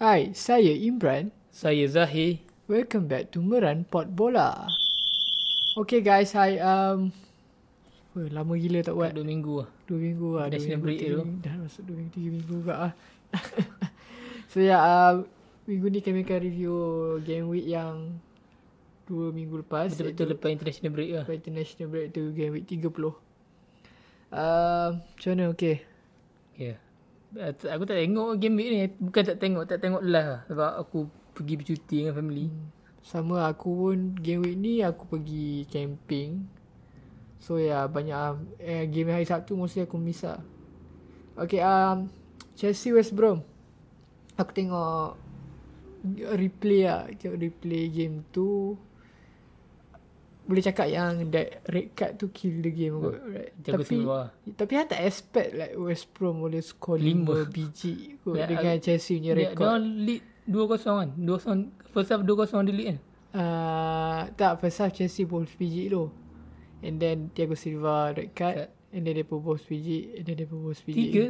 Hai, saya Imran. Saya Zahir. Welcome back to Meran Pot Bola. Okay guys, hi. Um, oh, lama gila tak buat. Dua minggu lah. Dua minggu lah. National minggu, break tu. Dah masuk dua minggu, tiga minggu juga lah. so ya, yeah, um, minggu ni kami akan review game week yang dua minggu lepas. Betul-betul lepas international break lah. Lepas international break tu game week 30. Uh, macam mana? Okay. Okay. Uh, Aku tak tengok game week ni. Bukan tak tengok. Tak tengok live lah. Sebab aku pergi bercuti dengan family. Sama aku pun game week ni aku pergi camping. So ya yeah, banyak eh, game hari Sabtu mostly aku miss lah. Okay um, Chelsea West Brom. Aku tengok replay lah. Replay game tu. Boleh cakap yang that red card tu kill the game kot. Right? Jago Tapi Silva. tapi Han tak expect like West Brom boleh score Lima. 5 biji kot Ya, dengan Chelsea punya Dia, dia orang lead 2-0 kan. 2-0. First half 2-0 dia lead kan. Uh, tak, first half Chelsea balls PG tu. And then Thiago Silva red card. Cut. And then dia pun balls PG. And then dia pun balls PG. Tiga.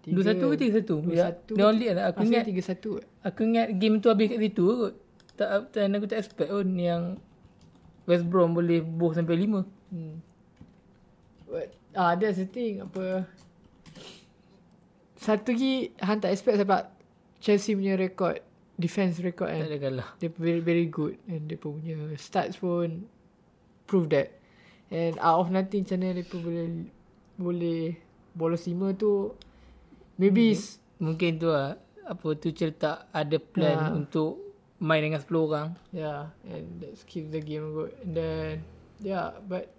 Tiga. 2-1 ke 3-1? Ya, 2-1. Dia orang lead lah. Aku ingat, Tiga satu. aku ingat game tu habis kat situ kot. Tak, tak, aku tak expect pun yang West Brom boleh boh sampai 5. Hmm. But, ah, that's the thing. Apa. Satu lagi, Han tak expect sebab Chelsea punya record. Defense record Tak kan. ada kalah. Dia very, very good. And dia pun punya stats pun prove that. And out of nothing macam mana dia pun boleh boleh bolos lima tu maybe mm-hmm. Mungkin tu lah. Apa Tuchel tak ada plan Ya. untuk main dengan 10 orang. yeah and that's keep the game good and then yeah but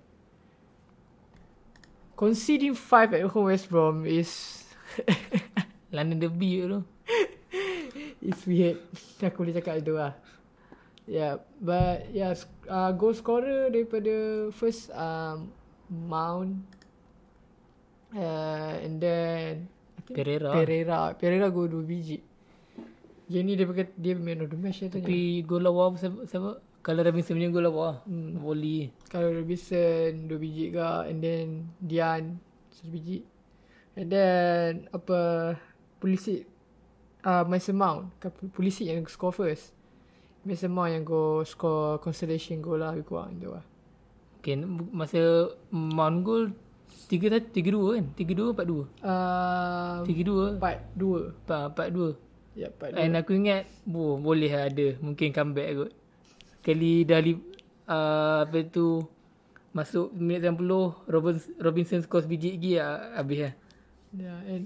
conceding five at home West Brom is London Derby tu. is weird aku boleh cakap itu lah yeah but yeah sc- uh, goal scorer daripada first um, Mount uh, and then Pereira. Pereira Pereira gol 2 biji Game ni dia pakai dia man of the match dia tanya. Tapi gol lawa siapa? siapa? Kalau Robinson punya gol lawa. Hmm. Volley. Kalau Robinson 2 biji ke and then Dian 1 biji. And then apa Pulisic uh, Mason Mount Pulisic yang score first. Mason Mount yang go score consolation goal lah lebih kurang tu lah. Okay, masa Mount gol 3-1, 3-2 kan? 3-2 4-2? Uh, 3-2. 4 2. 4-2. Ya, 4 And aku ingat, oh, boleh lah ada. Mungkin comeback kot. Kali dah li, uh, apa tu, masuk minit 90, Robinson, Robinson score sebiji lagi lah, habis lah. Yeah, and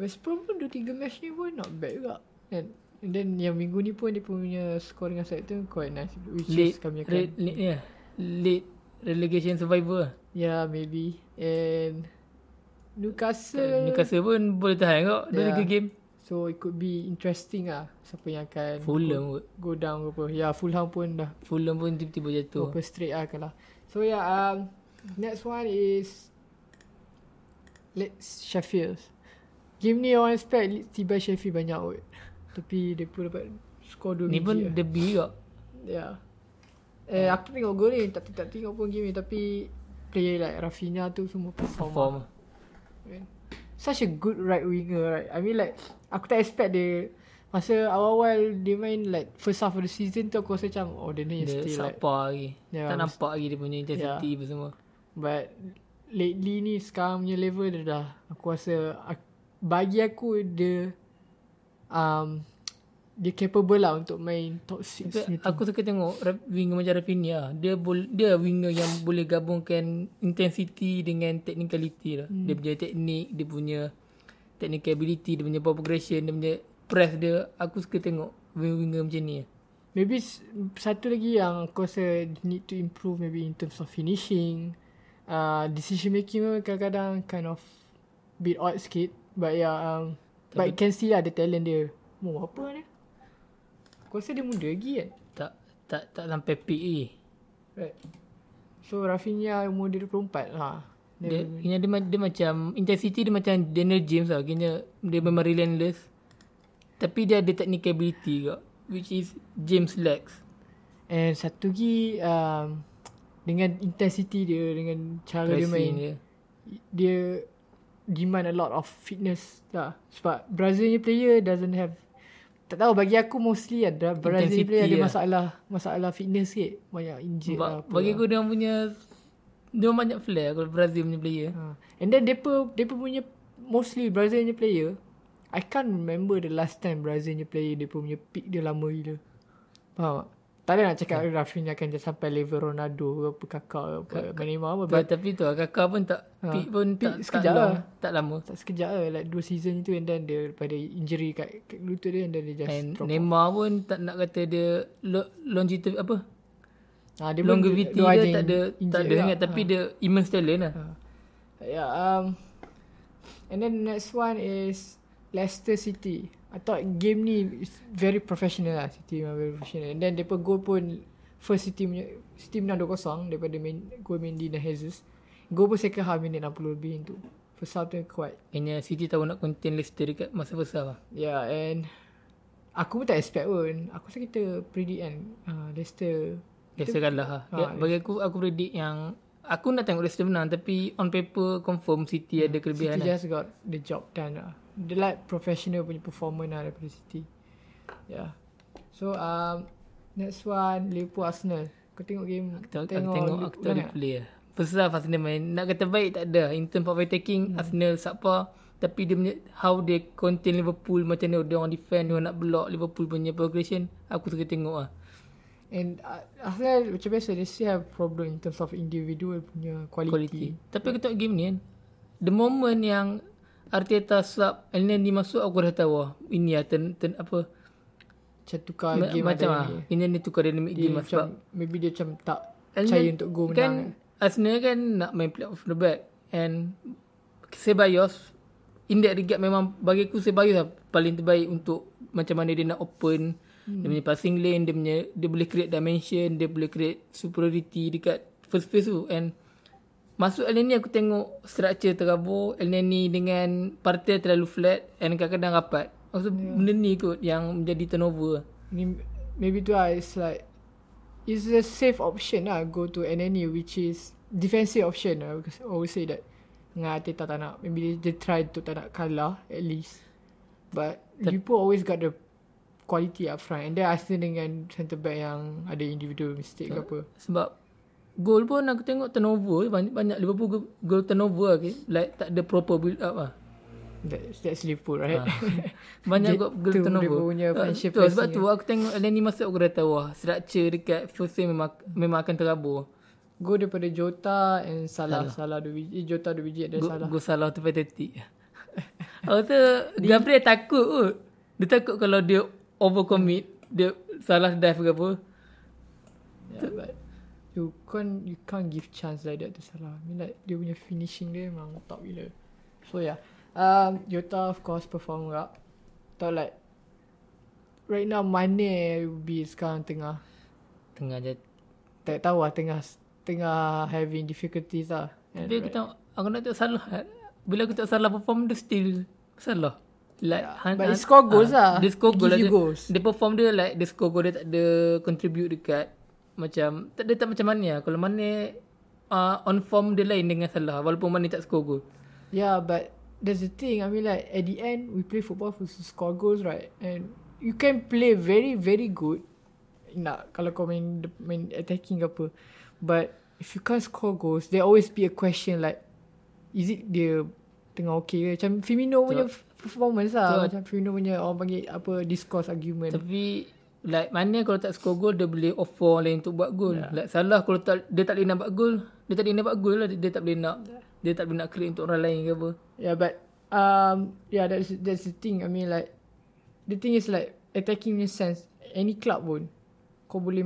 West Brom pun 2-3 match ni pun not bad juga. And, and then yang minggu ni pun dia punya score dengan side tu quite nice. Which is Late, kami akan late, late, yeah. late relegation survivor. Yeah, maybe. And Newcastle. Newcastle pun boleh tahan kot. Dua Yeah. tiga game. So it could be interesting lah. Siapa yang akan Fulham go, go down ke apa. Ya, yeah, Fulham pun dah Fulham pun tiba-tiba jatuh. berapa straight lah kalah. So yeah, um, next one is Let's Sheffield. Game ni orang expect tiba Sheffield banyak kot. Tapi dia pun dapat score 2 Ni pun lah. derby kot. Yeah. Eh, aku tengok gol ni. Tak, tak tengok pun game ni. Tapi player like Rafinha tu semua perform. Form. Lah. Such a good right winger right. I mean like aku tak expect dia masa awal-awal dia main like first half of the season tu aku rasa macam oh dia ni Dia still like sapa lagi. Yeah, tak nampak lagi dia punya intensity apa semua. but lately ni sekarang punya level dia dah aku rasa bagi aku dia um dia capable lah untuk main top 6 Tapi aku suka tengok winger macam Rafinha. Dia bol, dia winger yang boleh gabungkan intensity dengan technicality lah. Hmm. Dia punya teknik, dia punya technical ability, dia punya progression, dia punya press dia. Aku suka tengok winger-winger macam ni. Maybe satu lagi yang aku rasa need to improve maybe in terms of finishing. Uh, decision making pun kadang-kadang kind of bit odd sikit. But yeah, um, but you can see lah the talent dia. Mau apa ni? Aku rasa dia muda lagi kan? Tak tak tak sampai peak lagi. Right. So Rafinha umur dia 24 lah. Dia, dia, dia, dia macam intensity dia macam Daniel James lah. Kena dia memang relentless. Tapi dia ada technical ability juga. Which is James lacks. And satu lagi um, dengan intensity dia, dengan cara dia main. Pressing dia. dia demand a lot of fitness lah. Sebab Brazil punya player doesn't have Tak tahu bagi aku mostly ada Brazil player ada lah. masalah masalah fitness sikit. Banyak injured lah. Ba- apa bagi lah. aku dia orang punya dia banyak flair kalau Brazil punya player. Ha. And then depa depa punya mostly Brazil punya player I can't remember the last time Brazil punya player depa punya peak dia lama gila. Faham tak? Tak ada nak cakap Rafinha akan dia sampai level Ronaldo ke apa kakak ke apa Neymar apa But, tapi tu lah, kakak pun tak Ha. peak pun Peak tak, tak, sekejap lama, lah. tak lama. tak sekejap lah like dua season tu and then dia pada injury kat, kat lutut dia and then dia just And drop off. Neymar pun tak nak kata dia lo, longevity apa Ha, dia longevity dua dia je tak ada tak ada sangat tapi dia immense talent lah. Ha. Yeah, um, and then the next one is Leicester City. I thought game ni is very professional lah. City memang very professional. And then mereka goal pun first City punya City menang 2-0 daripada main, goal Mendy dan Jesus. Goal pun second half minit 60 lebih tu. First half tu kuat. Kayaknya City tahu nak contain Leicester dekat masa besar lah. Yeah, and aku pun tak expect pun. Aku rasa kita predict kan uh, Leicester Leicester kalah lah. Ha, Ya, bagi aku aku predict yang aku nak tengok Leicester menang tapi on paper confirm City ada kelebihan City lah. just got the job done lah. Dia like professional punya performance lah daripada City. Yeah. So um, next one Liverpool Arsenal. Kau tengok game Aku tengok, aku tengok, tengok aku tengok replay lah. First half Arsenal main. Nak kata baik tak ada. In terms of attacking, hmm. Arsenal subpar. Tapi dia punya, how they contain Liverpool. Macam mana dia orang defend, dia orang nak block Liverpool punya progression. Aku suka tengok lah. And uh, Arsenal macam biasa they still have problem in terms of individual punya quality. Quality. Tapi aku tengok game ni kan. The moment yang Arteta sub El Nani masuk aku dah tahu lah. Ini lah turn, turn apa. Macam tukar Ma- game macam ni. Ini ni tukar dynamic Dia game lah. macam Sebab maybe dia macam tak percaya untuk go menang. kan, Arsenal kan nak main play off the back. And Ceballos in that regard memang bagi aku Ceballos lah paling terbaik untuk macam mana dia nak open hmm. dia punya passing lane dia punya dia boleh create dimension dia boleh create superiority dekat first phase tu and masuk El Nani aku tengok structure terabur El Nani dengan partai terlalu flat and kadang-kadang rapat. Maksud yeah. benda ni kot yang menjadi turnover. Ni, maybe tu lah it's like it's a safe option lah go to NNU which is defensive option lah. Because I always say that. Dengan Arteta tak nak. Maybe they, they try untuk tak nak kalah at least. But Liverpool always got the quality up front. And then Arsenal dengan centre back yang ada individual mistake ke apa. Sebab Gol pun aku tengok turnover banyak banyak Liverpool go- gol turnover okay? like tak ada proper build up lah. that's, that's Liverpool right Banyak Dia- gol gol tu turnover. punya Ah, friendship tu, sebab tu aku tengok Eleni masuk aku dah tahu lah structure dekat first game memang memang akan terabur. go daripada Jota and Salah Salah, dua biji eh, Jota dua biji dan Gol, Salah gol salah tu pathetic. aku tu Gabriel takut kot. Dia takut kalau dia overcommit dia salah dive ke apa. Yeah, but you can't you can't give chance like that to Salah. I mean like dia punya finishing dia memang top gila. So yeah. Um Jota of course perform juga. Tahu like right now Mane will be sekarang tengah Tengah je. tak tahu lah tengah tengah having difficulties lah. Tapi aku tengok aku nak tengok salah. Bila aku tengok salah perform dia still salah. Like Yeah, but he score goals lah. Dia score dia, goals. dia perform dia like dia score goal dia tak ada contribute dekat macam tak ada tak macam mana. Kalau mana uh, on form dia lain dengan salah walaupun mana tak score goal. Yeah, but that's the thing. I mean, like at the end, we play football for to score goals, right? And you can play very, very good. Nak kalau kau main main attacking ke apa, but if you can't score goals, there always be a question like, is it dia tengah okay ke? Macam Firmino punya performance lah. Macam Firmino punya orang panggil apa discourse argument. Tapi like mana kalau tak score goal dia boleh offer orang lain untuk buat gol. Yeah. Like salah kalau tak dia tak boleh nak buat gol, dia tak boleh nak buat gol lah dia, dia tak boleh nak dia tak boleh nak create untuk orang lain ke apa. Yeah, but um, yeah, that's that's the thing. I mean, like the thing is like attacking in sense, any club pun, kau boleh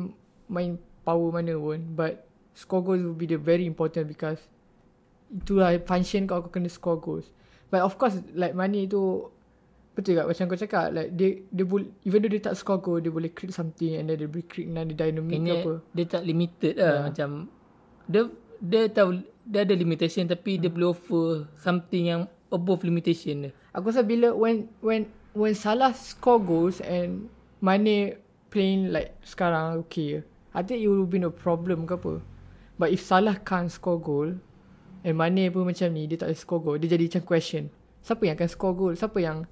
main power mana pun, but score goals will be the very important because itulah function kau kau kena score goals. But of course, like money tu betul tak macam kau cakap like dia dia boleh even though dia tak score goal dia boleh create something and then dia boleh create another dynamic ke Kayaknya apa. dia tak limited lah yeah. macam dia dia tahu dia ada limitation tapi dia boleh offer something yang above limitation dia. Aku rasa bila when when when Salah score goals and Mane playing like sekarang okay I think it will be no problem ke apa. But if Salah can't score goal and Mane pun macam ni dia tak boleh score goal dia jadi macam question. Siapa yang akan score goal? Siapa yang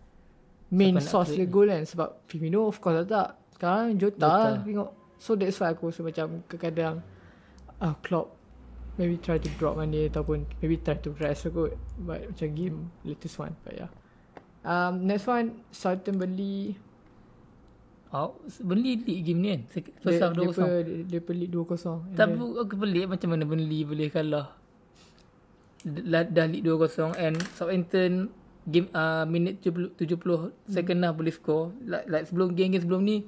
main source dia goal kan. Sebab Firmino of course tak. Sekarang Jota, Jota. lah tengok. So that's why aku rasa macam kadang-kadang ah Klopp maybe try to drop man dia ataupun maybe try to rest kot. But macam game latest one. But yeah. Um, next one Southampton beli Oh, Burnley lead game ni kan. First half dia, 2-0. dia, dia pelik 2-0. And Tapi then- aku pelik macam mana Burnley boleh kalah. Dah, dah lead 2-0 and Southampton game uh, minit 70, 70 second half boleh score. Like, like sebelum game-game sebelum ni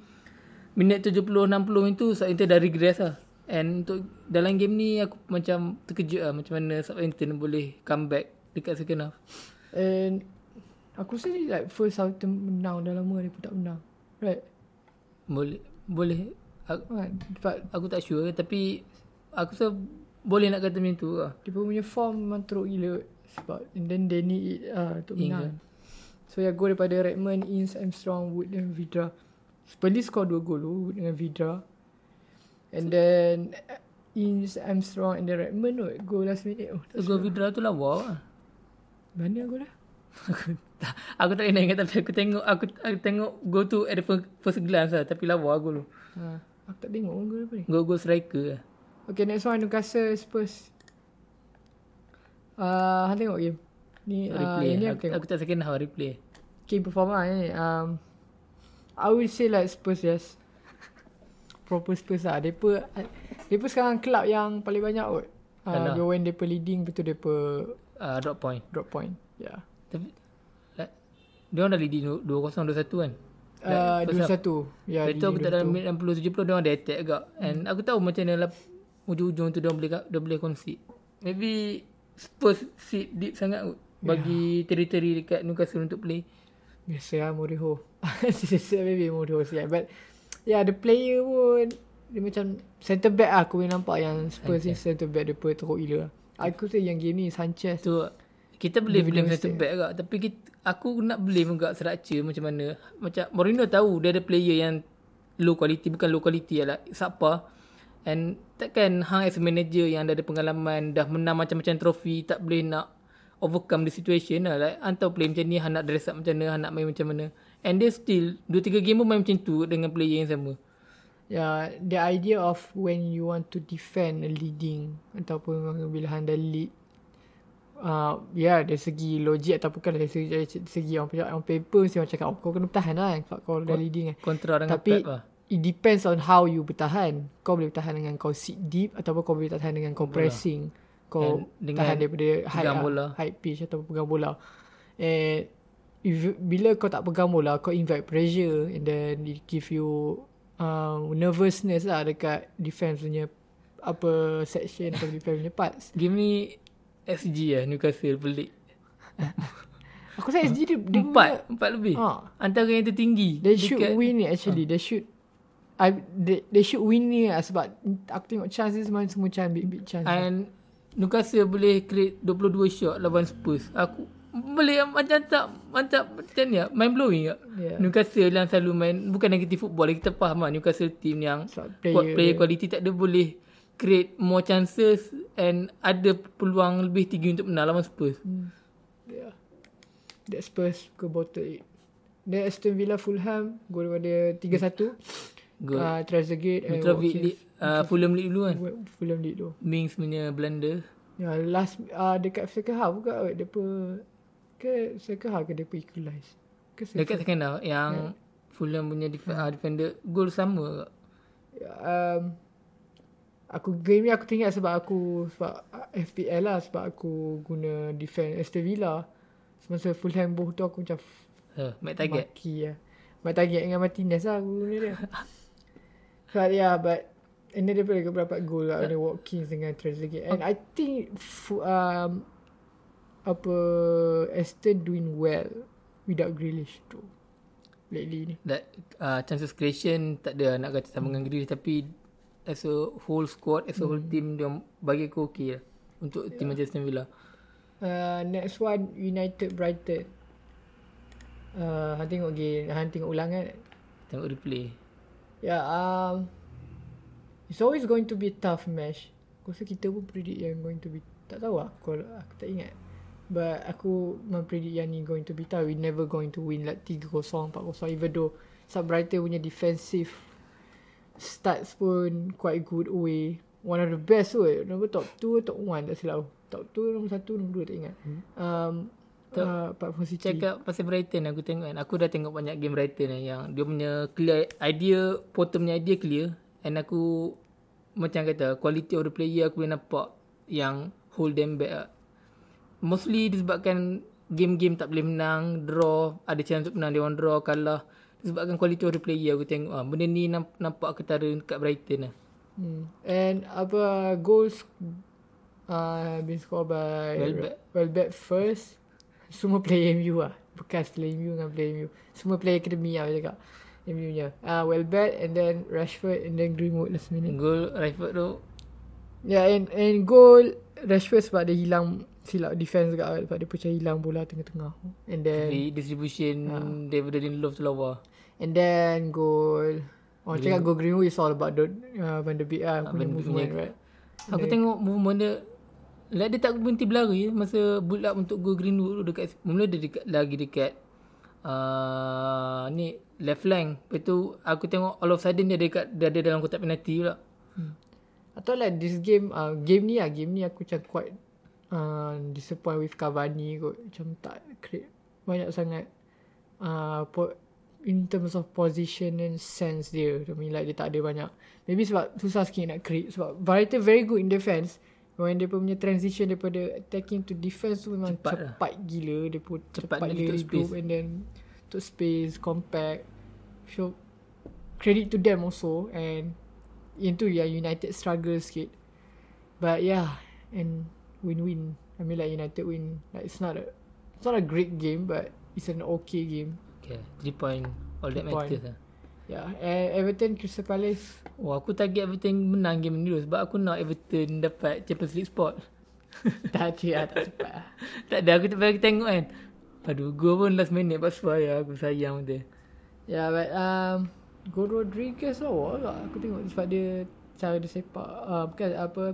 minit 70 60 itu Southampton dah regress lah. And untuk dalam game ni aku macam terkejut lah macam mana Southampton boleh come back dekat second half. And aku rasa like first Southampton menang dah lama dia pun tak menang. Right? Boleh boleh aku? But aku tak sure tapi aku rasa boleh nak kata macam tu lah. dia pun punya form memang teruk gila. Sebab and then they need it uh, untuk menang. So ya gol daripada Redmond, Ins, Armstrong, Wood dan Vidra. Burnley score dua gol tu Wood dengan Vidra. And then uh, Ins, Armstrong and then Redmond kot. Gol last minute. Oh, tak Gol Vidra tu lawa lah. Mana gol lah? aku tak aku tak ingat tapi aku tengok aku, aku tengok go to at the first, first glance lah tapi lawa gol tu. Ha, aku tak tengok gol apa ni. Gol gol striker lah. Okay, next one Newcastle Spurs. Uh, hang tengok game. Ni uh, replay. yang ni aku, aku tengok. aku tak second half replay. Game performa ni. Um, I would say like Spurs yes. Proper Spurs lah. Mereka, mereka sekarang club yang paling banyak kot. Uh, Alah. when mereka leading betul mereka Uh, drop point. drop point. Yeah. Tapi like, dia orang dah leading 2-0 2-1 kan. Uh, first half. 2-1. Ya, Lepas tu aku tak dalam minit 60 70 dia orang ada attack juga. And aku tahu macam mana lah ujung-ujung tu dia boleh dia boleh concede. Maybe Spurs sit deep sangat kot bagi teritori dekat Newcastle untuk play. Biasa lah Mourinho. Biasa maybe Mourinho siap. But yeah, the player pun dia macam center back lah aku boleh nampak yang Spurs ni center back dia pun teruk gila. Aku rasa yang game ni Sanchez Tu kita boleh blame center back juga tapi kita, aku nak blame juga structure macam mana. Macam Mourinho tahu dia ada player yang low quality bukan low quality lah subpar and takkan hang as a manager yang dah ada pengalaman dah menang macam-macam trofi tak boleh nak overcome the situation lah. Like hang tahu play macam ni hang nak dress up macam mana hang nak main macam mana. And they still 2-3 game pun main macam tu dengan player yang sama. Yeah, the idea of when you want to defend a leading ataupun bila anda lead uh, ya yeah, dari segi logik ataupun kan dari segi, dari segi on, on paper mesti orang cakap oh, kau kena bertahan lah sebab kau dah leading kan. kontra dengan Tapi Pep lah it depends on how you bertahan. Kau boleh bertahan dengan kau sit deep ataupun kau boleh bertahan dengan kau pressing. Kau And dengan tahan daripada high, uh, bola. high pitch ataupun pegang bola. And if, bila kau tak pegang bola, kau invite pressure and then it give you um, nervousness lah dekat defense punya apa section atau defense punya parts. game ni SG lah Newcastle pelik Aku rasa SG dia, dia empat empat lebih Ha. antara yang tertinggi They should dekat- win it actually. They should I they, they should win ni lah sebab aku tengok chances semua semua chance big big chance. And Newcastle boleh create 22 shot lawan Spurs. Aku boleh macam tak mantap macam ni lah. Mind blowing tak? Yeah. Newcastle yang selalu main bukan negatif football kita faham lah Newcastle team yang Sebab player, player quality tak ada boleh create more chances and ada peluang lebih tinggi untuk menang lawan Spurs. Yeah. That Spurs ke bottle 8. Then Aston Villa Fulham gol daripada 3-1. Good. Uh, Trezeguet and Mitrovic Watkins. lead, uh, Fulham lead dulu kan. Fulham lead tu. Mings punya blunder. Ya, last uh, dekat second half juga kot depa ke second half ke depa equalize. Ke second Dekat second half yang Fulham punya def- uh, defender gol sama. um, aku game ni aku teringat sebab aku sebab uh, FPL lah sebab aku guna defend Aston Villa semasa Fulham boh tu aku macam Uh, make target. maki lah Mat target dengan Martinez lah aku guna dia but yeah but and then dia boleh berapa gol lah ada Watkins dengan Trezeguet and I think um, apa Aston doing well without Grealish tu lately ni that uh, chances creation tak ada nak kata sama dengan Grealish tapi as a whole squad as a whole team dia bagi aku okey lah untuk team Manchester Villa. Uh, next one United Brighton. Uh, Han tengok game, Han tengok ulangan. Tengok replay. Yeah, um, it's always going to be a tough match. Aku rasa kita pun predict yang going to be, tak tahu lah, aku, aku tak ingat. But aku mempredict yang ni going to be tough. We never going to win like 3-0, 4-0 even though Sub Brighton punya defensive stats pun quite good away. One of the best tu. Nombor top 2 top 1 tak silap. Top 2 nombor 1 nombor 2 tak ingat. Um, Top- uh, platform City. Cakap pasal Brighton aku tengok kan. Aku dah tengok banyak game Brighton kan yang dia punya clear idea, Potter punya idea clear and aku macam kata quality of the player aku boleh nampak yang hold them back lah. Mostly disebabkan game-game tak boleh menang, draw, ada chance untuk menang dia orang draw, kalah. Disebabkan quality of the player aku tengok ah. Benda ni namp- nampak ketara dekat Brighton lah. Hmm. And apa goals uh, been scored by Welbeck. Welbeck first. Semua player MU lah. Bekas player MU dengan player MU. Semua player akademi lah cakap. MU nya. Uh, Welbeck and then Rashford and then Greenwood last minute. Gol Rashford tu Yeah, and and goal Rashford sebab dia hilang silap defense dekat awal sebab dia pecah hilang bola tengah-tengah. And then Di distribution daripada Lindelof tu lawa. and then goal Oh, cakap goal Greenwood is all about the uh, Van de Beek. Ah, punya movement, right? Aku tengok movement dia Like dia tak berhenti berlari Masa build up untuk go Greenwood tu dekat Mula dia dekat, lagi dekat uh, Ni Left flank Lepas tu Aku tengok all of sudden dia dekat Dia ada dalam kotak penalti pula. I thought like this game uh, Game ni lah Game ni aku macam quite uh, Disappoint with Cavani kot. Macam tak create Banyak sangat uh, po- In terms of position and sense dia. I mean like dia tak ada banyak. Maybe sebab Susah sikit nak create Sebab Brighton very good in defense When dia punya transition Daripada attacking to defense tu Memang Cepat cepat, lah. cepat gila. Dia pun Cepat cepat, tutup hidup space. And then Tutup space Compact. So Credit to them also And Yang tu yang United struggle sikit. But yeah And Win-win. I mean like United win. Like it's not a It's not a great game But It's an okay game. Okay 3 point All that matters lah Yeah and Everton Crystal Palace. Oh aku target Everton menang game ni dulu Sebab aku nak Everton dapat Champions League spot. Tak ada lah Tak cepat lah Tak ada aku tak bagi tengok kan. Aduh gol pun last minute Pas ya Aku sayang dia Yeah but um Gol Rodriguez lawa lah Aku tengok sebab dia Cara dia sepak. Uh, Bukan apa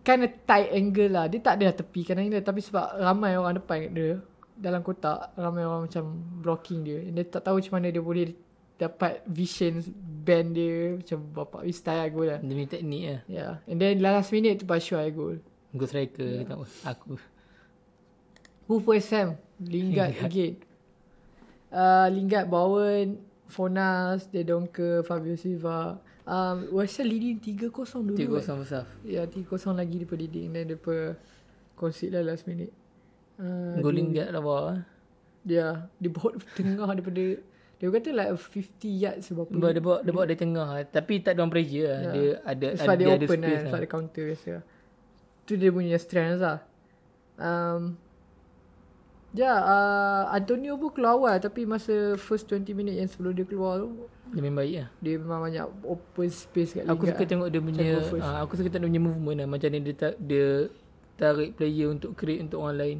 Kind of tight angle lah. Dia tak ada tepi kanan dia Tapi sebab ramai orang depan dia Dalam kotak Ramai orang macam Blocking dia. Dia tak tahu macam mana dia boleh Dapat vision Band dia Macam bapak style lah gol lah punya teknik lah Yeah And then last minute tu Bashua gol Gol striker yeah. Aku Who for Sam? Lingard again. Uh, Lingard, Bowen, Fornas, De Donker, Fabio Silva. Um, Ham leading 3-0 dulu. 3-0 kan? besar Ya, 3-0 lagi dia leading. Dan dia per concede lah last minute. Uh, Gol Lingard lah bawah dia, dia bawa tengah daripada, dia kata like 50 yards berapa. Sebab dia bawa, dia bawa dari tengah lah. Tapi tak ada orang pressure lah. Ya. Dia ada, Sebab ada, dia, dia ada open space lah. Sebab dia counter biasa. Tu dia punya strength lah. Um, ya, uh, Antonio pun keluar awal. Tapi masa first 20 minit yang sebelum dia keluar tu, Dia main baik lah. dia memang banyak open space kat Aku suka lah. tengok dia punya uh, aku suka tengok dia punya movement lah macam ni dia ta- dia tarik player untuk create untuk orang lain.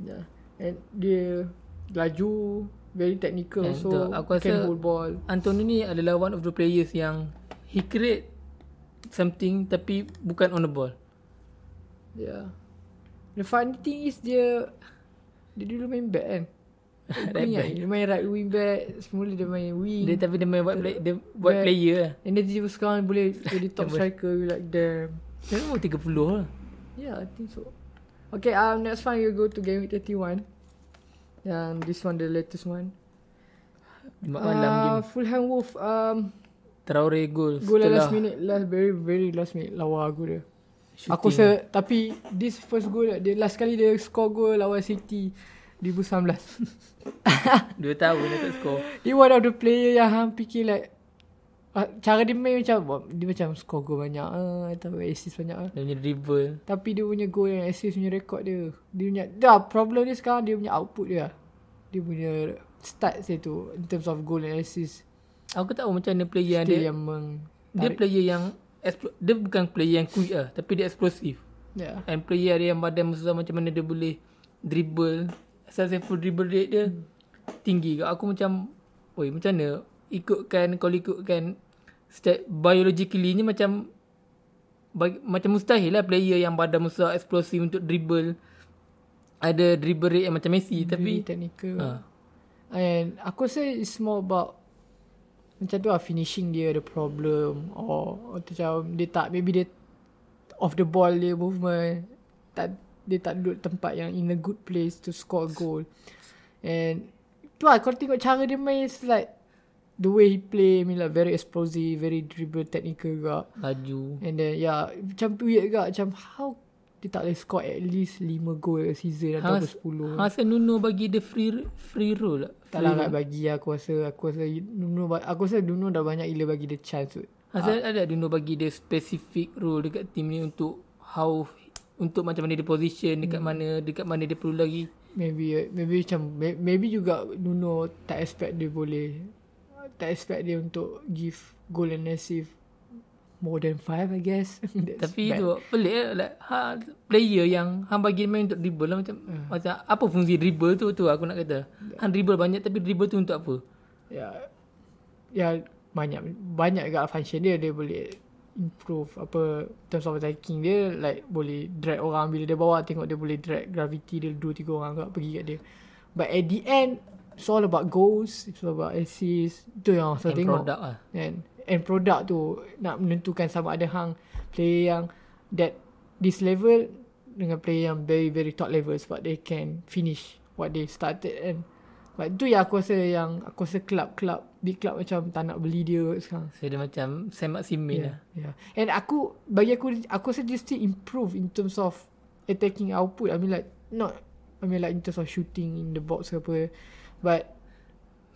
Ya. And dia laju, very technical And tu, aku can rasa- hold ball. Antonio ni adalah one of the players yang he create something tapi bukan on the ball. Yeah. The funny thing is dia dia dulu main back kan. Right back. dia main right wing back, semula dia main wing. Dia tapi dia main buat play, dia buat Back. player lah. And then tiba sekarang boleh jadi top striker we like damn. Dia umur 30 lah. Yeah, I think so. Okay, um, next one you go to game week 31. Yang this one the latest one. Malam Uh, game. Fulham Wolf um Traore goal. goal last minute last very very last minute lawa aku dia. shooting. Aku rasa tapi this first goal dia last kali dia score goal lawan City 2019. Dua tahun dia tak score. Dia one of the player yang hang fikir like cara dia main macam dia macam score goal banyak ah atau assist banyak ah. Dia punya dribble. Tapi dia punya goal yang assist punya rekod dia. Dia punya dah problem dia sekarang dia punya output dia. Dia punya stats dia tu in terms of goal and assist. Aku tak tahu macam mana player yang Dia yang meng dia player yang explo- dia bukan player yang quick lah tapi dia explosive. yeah. And player dia yang badan besar macam mana dia boleh dribble successful dribble rate dia tinggi ke. Aku macam oi macam mana ikutkan kalau ikutkan biologically ni macam bagi, macam mustahil lah player yang badan besar explosive untuk dribble ada dribble rate yang macam Messi Very tapi technical. ha, And aku rasa it's more about macam tu lah finishing dia ada problem or, or macam dia tak maybe dia off the ball dia movement tak dia tak duduk tempat yang in a good place to score goal. And tu lah kalau tengok cara dia main it's like the way he play I mean like very explosive, very dribble technical juga. laju. And then yeah macam weird juga macam how dia tak boleh score at least 5 goal a season atau Has- 10. Rasa Nuno bagi dia free free roll lah. Tak lah nak bagi aku rasa aku rasa Nuno aku rasa Nuno dah banyak gila bagi dia chance tu. Rasa ada Nuno bagi dia specific role dekat team ni untuk how untuk macam mana dia position dekat Hmm. mana dekat mana dia perlu lagi Maybe maybe macam may- maybe juga Nuno tak expect dia boleh tak expect dia untuk give goal and assist more than 5 I guess. Tapi bad. tu pelik lah like, ha, player yang hang bagi main untuk dribble lah macam Hmm. macam apa fungsi dribble tu tu aku nak kata. Hang dribble banyak tapi dribble tu untuk apa? ya ya banyak banyak juga function dia dia boleh improve apa terms of attacking dia like boleh drag orang bila dia bawa tengok dia boleh drag gravity dia dua tiga orang agak pergi kat dia but at the end it's all about goals it's all about assist tu yang saya And tengok product lah. and and product tu nak menentukan sama ada hang player yang that this level dengan player yang very very top level sebab they can finish what they started and but tu yang aku rasa yang aku rasa club-club big club macam tak nak beli dia sekarang So dia macam Sam Maximin lah. yeah. and aku bagi aku aku rasa dia still improve in terms of attacking output I mean like not I mean like in terms of shooting in the box ke apa but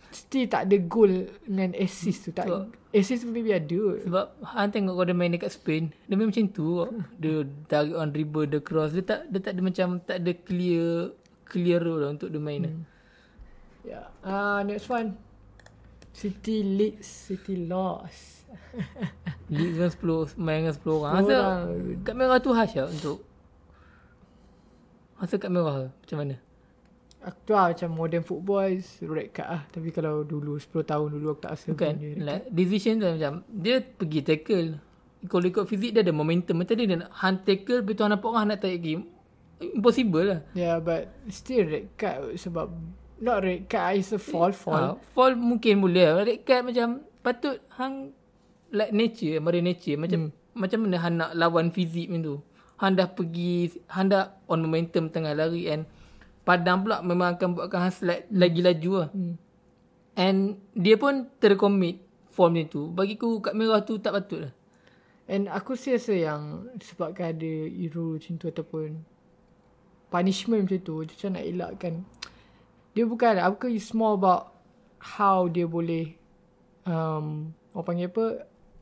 still tak ada goal dengan assist tu tak Betul. assist tu maybe ada Sebab hang tengok kalau dia main dekat Spain, dia main macam tu. kau. Dia tarik on dribble, dia cross. Dia tak dia tak ada macam tak ada clear clear role lah untuk dia main. Hmm. Yeah. Uh, next one. City leads, City lost. League dengan 10 main dengan 10 orang. Rasa kat merah tu khas tak untuk Rasa kat merah macam mana? Aku tu lah macam modern football is red card lah. Tapi kalau dulu 10 tahun dulu aku tak rasa Bukan. dia Like, decision tu macam dia pergi tackle. Kalau ikut fizik dia ada momentum. Macam dia nak hand tackle betul nampak orang nak tarik game. Impossible lah. Yeah, but still red card sebab not red card, it's a fall fall. Ha, fall mungkin boleh lah. Red card macam patut hang like nature, mari nature. Macam hmm. macam mana hang nak lawan fizik macam tu. Hang dah pergi, hang dah on momentum tengah lari and padang pula memang akan buatkan hang slide lagi laju lah. Hmm. And dia pun tercommit form dia tu. Bagiku kat merah tu tak patut lah. And aku rasa yang sebabkan ada hero macam tu ataupun punishment macam tu, dia macam nak elakkan. Dia bukan, aku it's more about how dia boleh um, orang panggil apa,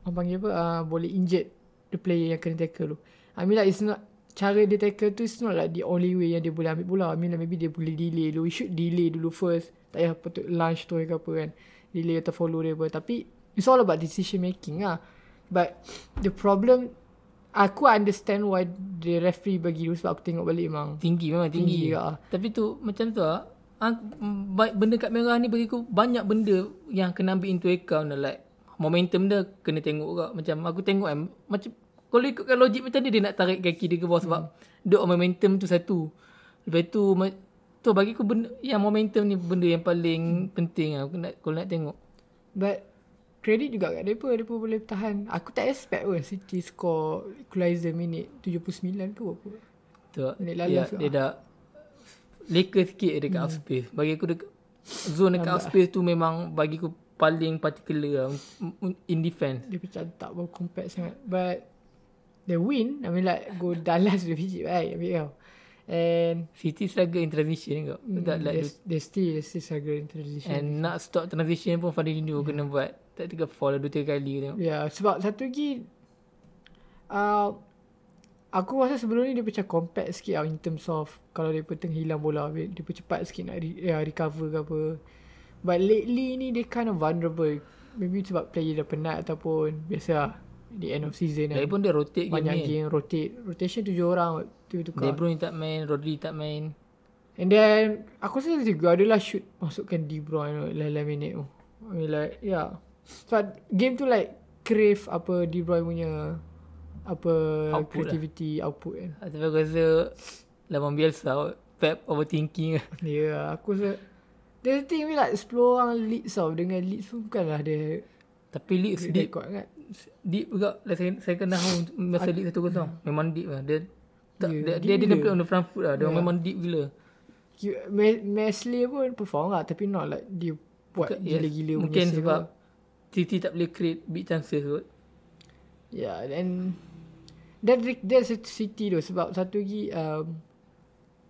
orang panggil apa, uh, boleh injured the player yang kena tackle tu. I mean like it's not, cara dia tackle tu it's not like the only way yang dia boleh ambil bola. I mean like maybe dia boleh delay dulu. We should delay dulu first. Tak payah patut launch tu ke apa kan. Delay atau follow dia apa. Tapi it's all about decision making lah. But the problem Aku understand why the referee bagi dulu sebab aku tengok balik memang Tinggi memang tinggi. Tinggi lah. Tapi tu macam tu lah. Ba- Benda kat merah ni bagiku banyak benda yang kena ambil into account lah. Like momentum dia kena tengok juga. Macam aku tengok kan. Macam kalau ikutkan logik macam ni dia nak tarik kaki dia ke bawah sebab dia on momentum tu satu. Lepas tu tu bagi aku benda yang momentum ni benda yang paling penting lah. Aku nak, kalau nak tengok. But Credit juga kat mereka Mereka boleh tahan Aku tak expect pun City score Equalizer minit 79 tu apa lah. Minit dia, lalas dia dah leka sikit dekat half space. Bagi aku dekat zone dekat space tu memang bagi aku paling particular lah in defense. Dia macam tak berapa compact sangat But The win I mean like Go Dallas Dia biji baik Ambil kau And City struggle in transition kau. mm, Tak like they, they still They still struggle in transition And nak stop transition pun Fadilino kena buat. Tak tiga fall lah, dua tiga kali tengok. Ya yeah, sebab satu lagi uh, Aku rasa sebelum ni dia macam compact sikit lah in terms of Kalau dia pun tengah hilang bola Dia dia pun cepat sikit nak re, ya, recover ke apa But lately ni dia kind of vulnerable Maybe sebab player dah penat ataupun Biasa lah Di end of season kan. Lagipun dia rotate game Banyak ni. game rotate. Rotation tujuh orang tu De tukar Bruyne tak main, Rodri tak main. And then Aku rasa juga adalah shoot Masukkan De Bruyne Lain-lain minit tu. I mean like Yeah Sebab game tu like Crave apa De Bruyne punya Apa Output lah. Creativity Output kan. Ah, Tapi aku rasa Lawan Bielsa Pep overthinking Ya yeah, aku rasa the thing we like 10 orang Leeds tau. Dengan Leeds pun bukanlah dia Tapi Leeds Dia kuat kan Deep juga like, Saya, saya kena tahu Masa Leeds 1-0 Memang deep lah Dia tak, Ya, dia, dia play on the front foot lah Dia Ya. memang deep gila Mesley pun perform lah Tapi not like Dia buat Bukan- yes. gila-gila punya Mungkin sebab. City tak boleh create Big chances kot Yeah and that that's a city tu sebab satu lagi um,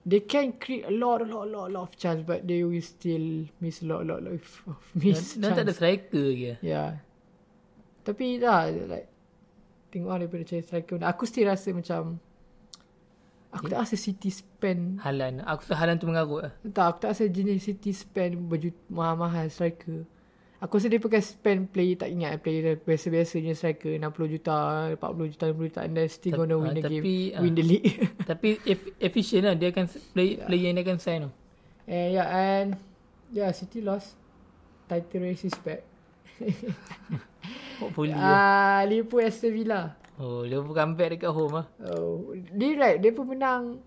they can create a lot, a lot, a lot, a lot of chance but they will still miss a lot, a lot, lot of of miss Dan, dan tak ada chance. striker lagi lah. Yeah. Tapi dah like tengok lah daripada cari striker. Aku still rasa macam aku tak rasa City spend Halan Aku rasa Halan tu mengarut lah tak aku tak rasa jenis City spend baju mahal-mahal striker. Aku rasa dia pakai spend player tak ingat player biasa-biasa je striker 60 juta, 40 juta, 50 juta and then still Tapi- gonna ah, win the tapi, game, ah. win the league. Tapi eff- efficient lah Dia akan play, Player yang dia akan sign tu and yeah and yeah City lost title race is back. Hopefully lah Ah Liverpool Aston Villa. Oh Liverpool comeback dekat home lah Oh, dia right, dia pun menang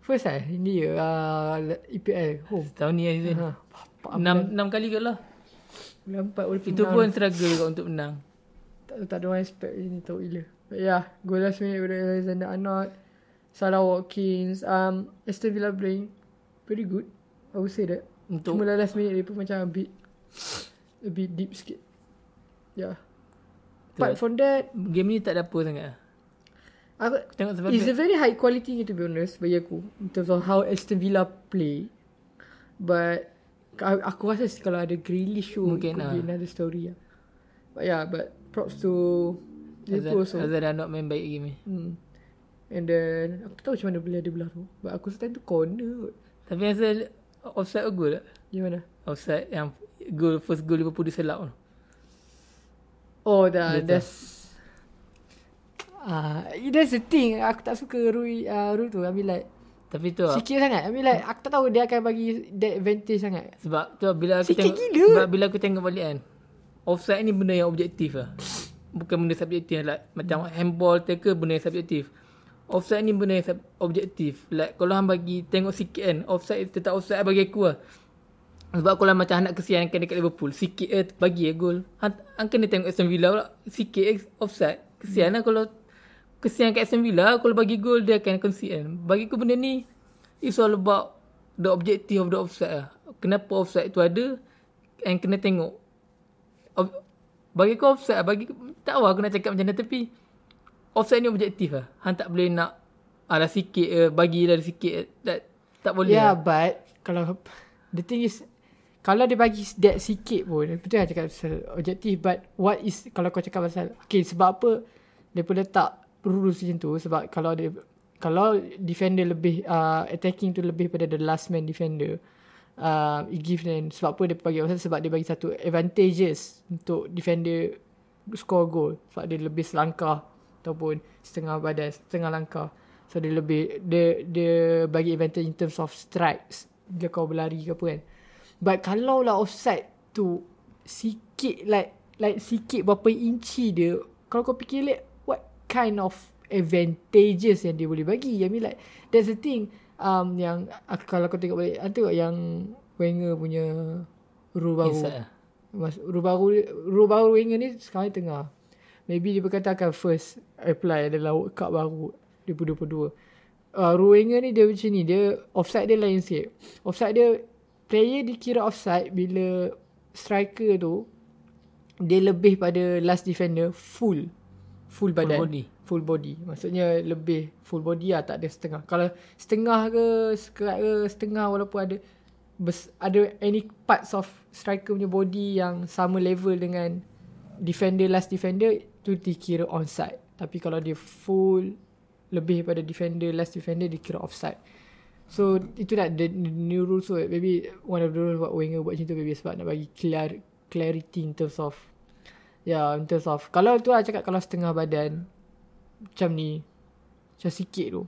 first eh India uh, EPL home. Tahun ni lah season. Apa, Enam, enam kali ke lah boleh Itu pun struggle juga untuk menang tak, tak ada orang expect ni tahu gila. But yeah, goal last minute dari Alexander Arnold, Salah Watkins, um, Aston Villa playing very good. I would say that. Untuk Cuma lah last minute dia pun macam a bit a bit deep sikit. Yeah. Apart from that, Game ni tak ada apa sangat lah aku, Tengok sebab It's a very high quality to be honest bagi aku in terms of how Aston Villa play. But aku rasa kalau ada Grealish show Mungkin, could be ah. another story lah. But yeah, but props to Liverpool also. Azhar dah nak main baik game ni Hmm. And then aku tahu macam mana boleh ada belah tu. But aku rasa time tu corner. Tapi rasa offside ke goal tak? Gimana? Offside yang goal first goal Liverpool diselap tu. Oh, dah, that's Ah, uh, that's the thing. Aku tak suka Rui uh, Rui tu. I mean like Tapi tu lah, sikit sangat. I mean like aku tak tahu dia akan bagi that advantage sangat. sebab tu lah, bila aku Sikit tengok gila. sebab bila aku tengok balik kan. Offside ni benda yang objektif lah. Bukan benda subjektif like macam handball tackle benda yang subjektif. Offside ni benda yang sub- objektif. Like kalau hang bagi tengok sikit kan, offside tetap offside bagi aku lah. Sebab kalau macam anak kesian kan dekat Liverpool, sikit eh bagi eh gol. Hang, kena tengok Aston Villa pula, sikit eh offside. Kesian lah kalau kesian kat Aston Villa, kalau bagi gol dia akan concede kan. Bagi aku benda ni, it's all about the objective of the offside lah. Kenapa offside tu ada, and kena tengok. Ob- bagi aku offside, bagi tak tahu aku nak cakap macam mana tapi offside ni objektif lah. Hang tak boleh nak ala sikit eh, bagi dah sikit eh. tak, tak boleh. Yeah, lah. but kalau the thing is kalau dia bagi that sikit pun betul lah cakap pasal objektif but what is kalau kau cakap pasal okay sebab apa dia pun letak rules macam tu sebab kalau dia kalau defender lebih uh, attacking tu lebih pada the last man defender uh, it give them sebab apa dia bagi offside sebab dia bagi satu advantages untuk defender score goal. Sebab dia lebih selangkah ataupun setengah badan setengah langkah. So dia lebih dia dia bagi advantage in terms of strikes. Bila kau berlari ke apa kan but kalau lah offside tu sikit like like sikit berapa inci dia kalau kau fikir like what kind of advantages yang dia boleh bagi? I mean like that's the thing um yang uh, kalau kau tengok balik uh, tengok yang Wenger punya rule baru. Mas, rule baru rule baru Wenger ni sekarang tengah. Maybe dia berkata akan first apply adalah World Cup baru 2022 uh, rule Wenger ni dia macam ni dia offside dia lain sikit. Offside dia player dikira offside bila striker tu dia lebih pada last defender full. Full badan. body. full body. Maksudnya lebih full body lah tak ada setengah. Kalau setengah ke sekerat ke setengah walaupun ada bes, ada any parts of striker punya body yang sama level dengan defender last defender tu dikira onside. Tapi kalau dia full lebih pada defender last defender dikira offside so itu dah the, the new rules so maybe one of the rules buat Wenger buat macam tu maybe sebab nak bagi clear clarity in terms of ya yeah, in terms of kalau tu lah cakap kalau setengah badan macam ni macam sikit tu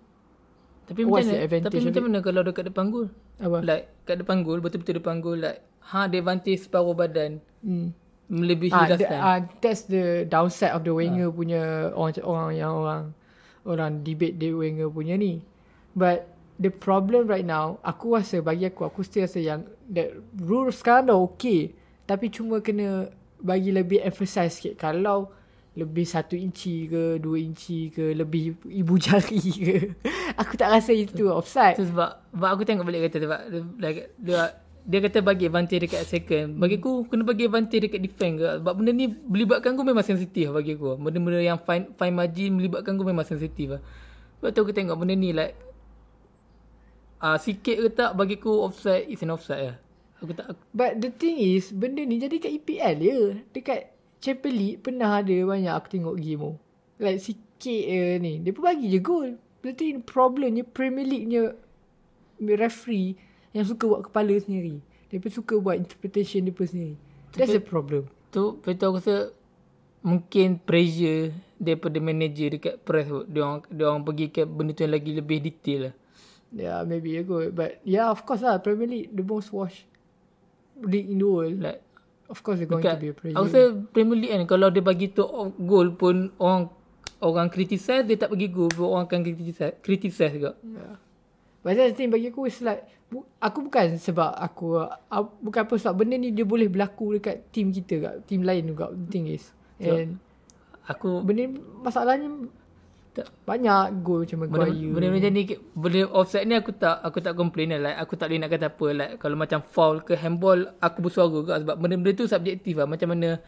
Tapi macam What's the mana, tapi macam mana kalau dekat depan gol? apa Like kat depan gol, betul-betul depan gol like ha advantage separuh badan hmm. melebihi Ah, last the, time. ah, that's the downside of the Wenger punya orang orang yang orang orang debate dia Wenger punya ni. But the problem right now, aku rasa bagi aku, aku still rasa yang that rule sekarang dah okay. Tapi cuma kena bagi lebih emphasize sikit. Kalau lebih satu inci ke, dua inci ke, lebih ibu jari ke. aku tak rasa itu offside. So sebab, sebab aku tengok balik kata sebab dia, dia, dia, dia kata bagi advantage dekat second. Bagi aku kena bagi advantage dekat defend ke. Sebab benda ni melibatkan aku memang sensitif bagi aku. Benda-benda yang fine, fine margin melibatkan aku memang sensitif lah. Sebab tu aku tengok benda ni like uh, sikit ke tak bagi aku offside is an offside lah. Aku tak aku, But the thing is, benda ni jadi kat EPL je. Dekat Champions League pernah ada banyak aku tengok game tu. Like sikit je ni. Dia pun bagi je gol. Berarti problemnya Premier League punya referee yang suka buat kepala sendiri. Dia pun suka buat interpretation dia pun sendiri. That's the problem. tu betul aku rasa mungkin pressure daripada manager dekat press tu. Dia orang dia orang pergi ke benda tu yang lagi lebih detail lah. Yeah, maybe a good. But yeah, of course lah. Premier League, the most watched league in the world. Like Of course, there's going dekat, to be a pressure. aku rasa Premier League kan kalau dia bagi tu off goal pun orang orang criticize dia tak bagi goal pun orang akan criticize criticize juga. Yeah. But that's the thing bagi aku is like bu- aku bukan sebab aku uh, bukan apa sebab benda ni dia boleh berlaku dekat team kita kat team lain juga the thing is. And Aku benda ni masalahnya Tak- banyak gol macam Maguire. benda macam ni benda offside ni aku tak aku tak complain lah. Like aku tak boleh nak kata apa. Like kalau macam foul ke handball aku bersuara juga sebab benda-benda tu subjektif lah. Macam mana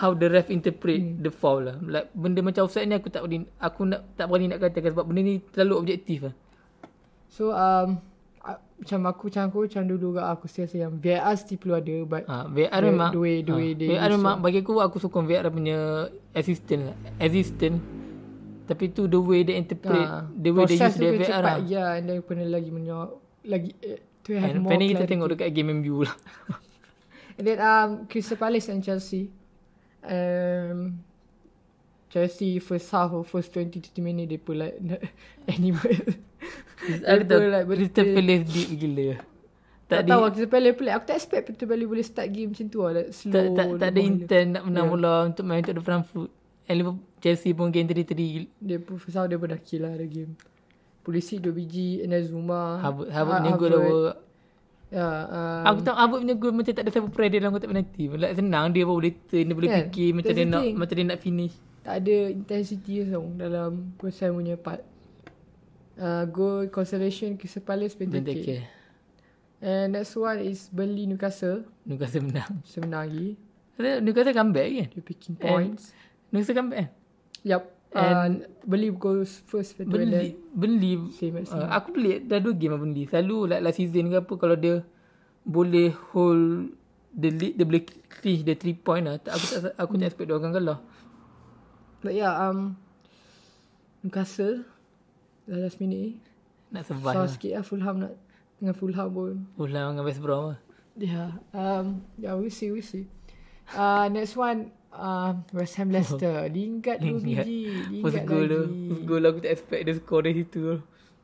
how the ref interpret hmm. the foul lah. Like benda macam offside ni aku tak boleh aku nak tak berani nak katakan sebab benda ni terlalu objektif lah. So um macam aku macam aku macam dulu juga aku rasa yang VAR still perlu ada but ha, VR The- memang the way- the way ha, they VR memang bagi aku aku sokong VR punya assistant lah. Assistant tapi tu the way they interpret uh, the way they use kena VR cepat lah ya and then kena lagi menyo lagi eh, to have and more finally kita tengok dekat game MU lah And then um, Crystal Palace and Chelsea. Um, Chelsea first half or first 20-30 minit dia pun like animal. Aku tahu like Crystal. Palace deep gila tak, Tak tahu lah Crystal Palace pelik. Aku tak expect Crystal Palace boleh start game macam tu lah. Like slow. tak, tak, tak ada intent nak menang Yeah. bola untuk main untuk the front foot. And Liverpool, Chelsea pun game 3-3. dia. Dia pun first half dia pun dah kill lah the game. Polisi 2 biji. And then Zuma. Harvard, Harvard Ha- punya gol apa. Ya. Um, Aku tahu Harvard punya gol macam tak ada siapa pressure dalam kotak penalti. Like senang dia pun boleh turn, dia boleh Kan? fikir macam That's dia nak macam dia nak finish. tak ada intensity tau dalam Ham punya part. Uh, goal consolation Crystal Palace Benteke. care. And next one is Burnley Newcastle. Newcastle menang. Semenang lagi. Kata Newcastle comeback kan? Dia picking And- points. Newcastle comeback kan? Yup. And Burnley goes first for Burnley, Burnley Same as uh, aku pelik dah dua game lah Burnley. Selalu like last season ke apa kalau dia boleh hold the lead dia boleh clinch the 3 point lah. Aku tak aku tak expect dia akan kalah. But yeah, um, Newcastle. Dah last minute ni. Nak survive Susah lah. sikit lah Fulham nak. Dengan Fulham pun. Ulang dengan West Brom lah. Yeah. Um, yeah, we see, we see. Uh, next one. Uh, West Ham Leicester. Lingard dua Lingard. biji. First Lingard goal tu. lagi. First goal aku tak expect dia score dari situ.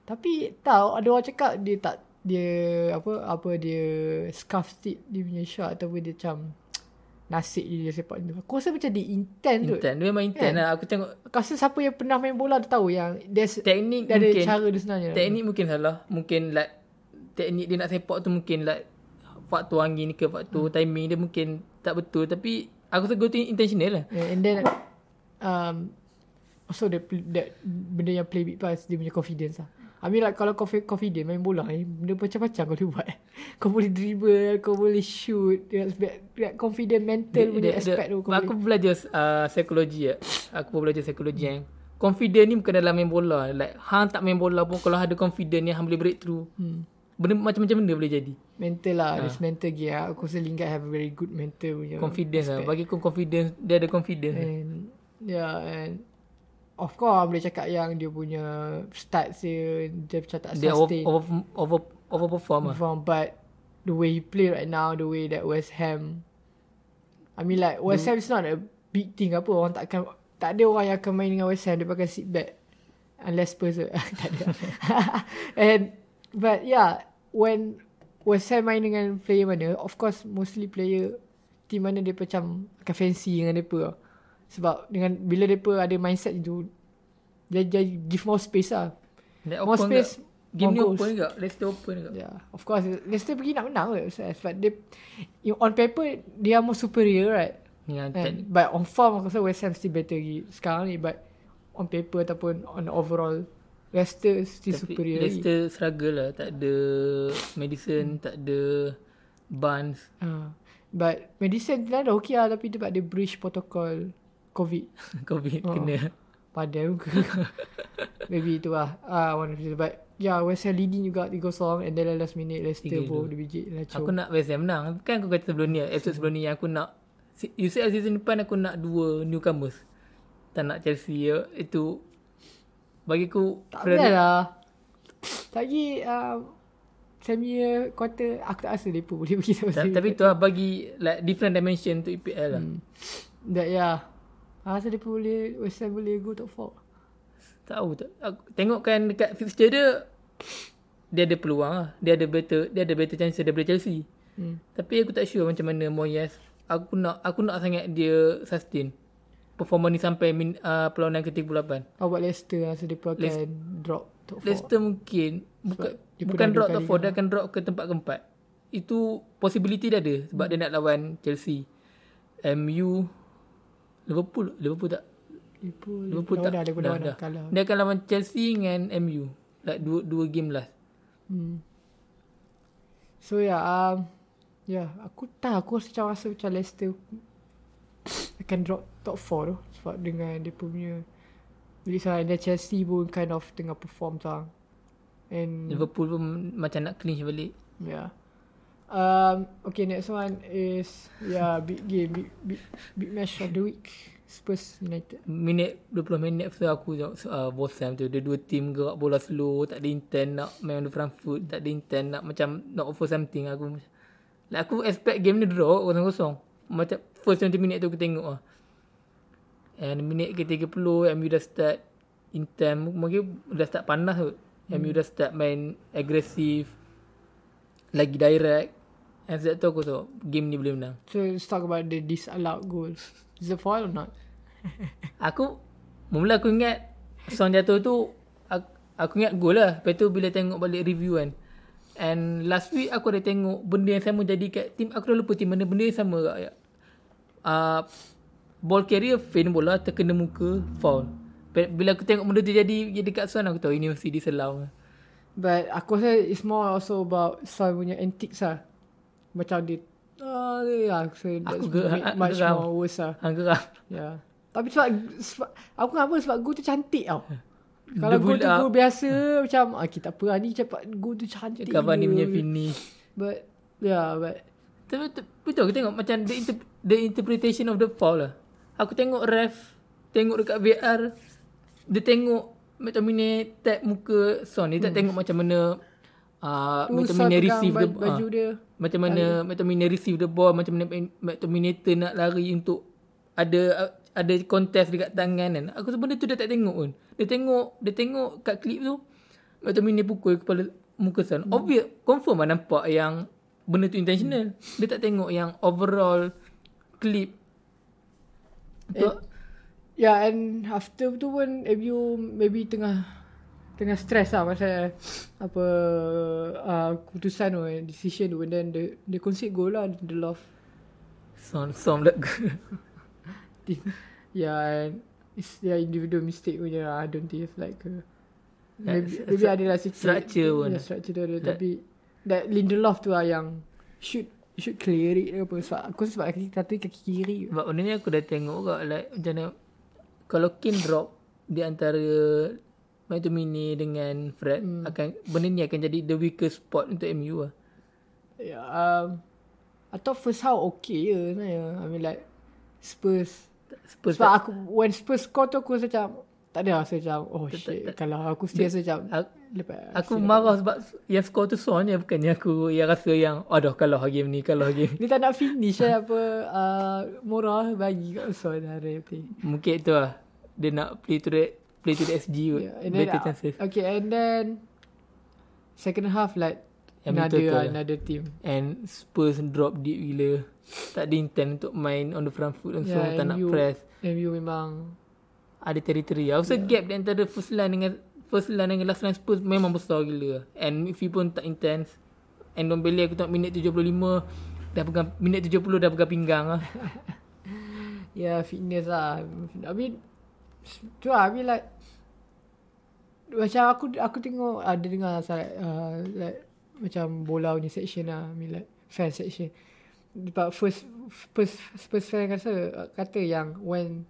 Tapi tahu ada orang cakap dia tak dia apa apa dia scuff stick dia punya shot ataupun dia macam nasib dia, dia sepak tu. Aku rasa macam dia intent tu. Intent. Dia memang intent Kan? lah. Aku tengok Aku rasa siapa yang pernah main bola dia tahu yang there's teknik dia ada mungkin. cara dia sebenarnya. Teknik mungkin salah. Mungkin like teknik dia nak sepak tu mungkin like faktor angin ke faktor timing dia mungkin tak betul. Tapi aku rasa goal tu intentional lah. Yeah, and then um also the that benda yang play big pass dia punya confidence lah. I mean like kalau kau fi- confident main bola ni benda macam-macam kau boleh buat. Kau boleh dribble, kau boleh shoot, that confident mental punya aspect tu kau aku boleh. belajar uh, psikologi ya. Aku belajar psikologi yang confident ni bukan dalam main bola. Like hang tak main bola pun kalau ada confident ni hang boleh breakthrough. Hmm. Benda macam-macam benda boleh jadi. Mental lah, this mental gear. Aku rasa Lingard have a very good mental punya. Confidence lah. Bagi aku confidence dia ada confidence. And yeah, and of course boleh cakap yang dia punya start dia dia macam tak Dia over sustain. over over overperform lah. perform but the way he play right now the way that West Ham I mean like West Ham is not a big thing apa orang tak akan tak ada orang yang akan main dengan West Ham dia pakai sit back unless Spurs tak ada and but yeah when West Ham main dengan player mana of course mostly player team mana dia macam akan fancy dengan mereka sebab dengan bila mereka ada mindset itu dia, dia give more space lah Dia more space kat- Game ni open juga. Leicester open juga. Yeah, of course. Leicester pergi nak menang kot. But they, you, on paper, they are more superior, right? Ya, And, but on form, aku rasa West Ham still better lagi sekarang ni. But on paper ataupun on overall, Leicester still Tapi superior lagi. Leicester struggle lah. Tak ada medicine, tak ada Barnes. Uh, but medicine dia dah okay lah tapi dia ada breach protocol COVID. Covid Oh. kena. Padahal ke. Maybe itu lah. Ah, one of the, but yeah, West Ham leading juga 3-0 and then last minute Leicester pun dia biji lacau. Aku nak West Ham menang. Kan aku kata sebelum ni, episode sebelum ni yang aku nak UCL season depan aku nak dua newcomers. Tak nak Chelsea ya. Itu bagi aku tak boleh lah. Lagi um, semi quarter aku tak rasa mereka boleh pergi sampai Ta- tapi tu lah bagi like different dimension untuk EPL lah. Hmm. That yeah. Rasa mereka boleh West Ham boleh go top 4. Tahu tak? Aku tengokkan dekat fixture dia dia ada peluang lah. Dia ada better dia ada better chance daripada Chelsea. Hmm. Tapi aku tak sure macam mana Moyes. Aku nak aku nak sangat dia sustain performa ni sampai min, uh, perlawanan ke-38. How about Leicester rasa mereka akan drop top 4. Leicester mungkin bukan dia bukan drop top kali 4 dia akan drop ke tempat keempat. Itu possibility dia ada sebab dia nak lawan Chelsea. MU Liverpool Liverpool tak Liverpool, Liverpool tak dah, dah, dah, dah, dah, kalah. Dia akan lawan Chelsea dengan MU. Like dua dua game last. Hmm. So yeah, um, yeah, aku tak, aku rasa macam rasa macam Leicester akan drop top 4 tu sebab dengan dia punya Jadi sana dan Chelsea pun kind of tengah perform sekarang. And Liverpool pun macam nak clinch balik. yeah. Um, okay, next one is yeah, big game, big, big, big match of the week. Spurs United. Minit 20 minit tu aku uh, bosan tu. Dia dua team gerak bola slow, tak ada intent nak main on the front foot, tak ada intent nak macam nak offer something aku. Like aku expect game ni draw kosong-kosong. Macam first 20 minit tu aku tengok lah. And minit ke 30 MU dah start intent mungkin dah start panas tu. MU dah start main agresif lagi direct. And sejak tu aku tahu game ni boleh menang. So let's talk about the disallowed goals. Is it foul or not? Aku Mula aku ingat Son jatuh tu aku, aku ingat gol lah Lepas tu bila tengok balik review kan And last week aku ada tengok Benda yang sama jadi kat team Aku dah lupa team mana Benda yang sama kat uh, Ball carrier Feint bola Terkena muka Foul Bila aku tengok benda tu jadi Jadi kat Son Aku tahu ini mesti diselau But aku rasa it's more also about Son punya antics lah. Macam dia Ah, dia aku rasa that's Aku aku much geram. more worse lah. Hang geram Yeah. Tapi sebab, sebab aku kenapa sebab gol tu cantik tau. Kalau gol tu gol biasa macam ah, kita apa lah ni cepat gol tu cantik. Cavani gila. punya finish But yeah, but Tapi tu- betul aku tengok macam the, inter, the interpretation of the foul lah. Aku tengok ref, tengok dekat VR, dia tengok McTominay tap muka Son. Dia tak tengok macam mana uh, pegang receive the baju, ah, dia. macam mana receive the ball, macam mana McTominay turn nak lari untuk ada ada contest dekat tangan kan. Aku benda tu dia tak tengok pun. Dia tengok, dia tengok kat klip tu McTominay pukul kepala muka Son. Hmm. Obvious, confirm lah nampak yang benda tu intentional. Dia tak tengok yang overall clip. Tu, Eh, Yeah, and after tu pun MU maybe tengah tengah stress lah pasal apa uh, keputusan tu, eh, decision tu and then the, the concede goal lah the love. Son, Son pula. yeah, and it's their individual mistake punya lah. I don't think it's like a, Yeah, maybe, maybe ada lah sikit. structure pun. Yeah, structure tu ada. That- Tapi that Lindelof tu lah yang should should clear it ke apa. Sebab aku sebab kaki kata kaki kiri. Sebab benda ni aku dah tengok kat like macam mana kalau Kane drop di antara McTominay dengan Fred hmm. akan benda ni akan jadi the weakest spot untuk MU lah. Yeah, um, I thought first half okay je sebenarnya. I mean like Spurs. Spurs Sebab tak, aku when Spurs score tu aku rasa macam tak ada rasa macam oh shit kalau aku still rasa macam lepas aku marah sebab yang score tu Son je bukannya aku yang rasa yang aduh kalah game ni kalah game. dia tak nak finish lah apa uh, murah bagi kat Son hari play. Mungkin tu lah dia nak play to the play to the SG. Yeah, and then, Better chances. Okay, and then second half like Yang another uh, lah. another team. And Spurs drop deep gila. Tak ada intent untuk main on the front foot langsung Yeah, tak nak MU press. MU memang ada territory. Aku rasa gap di antara first line dengan first line dengan last line Spurs memang besar gila. And midfield pun tak intense. And Dombele aku tengok minit 75 dah pegang minit 70 dah pegang pinggang lah. Ya, fitness lah. I mean, tu lah. I like, macam aku aku tengok ada dengar like, uh, like macam bola punya section lah. I mean like fan section. But first first first fan kata kata yang when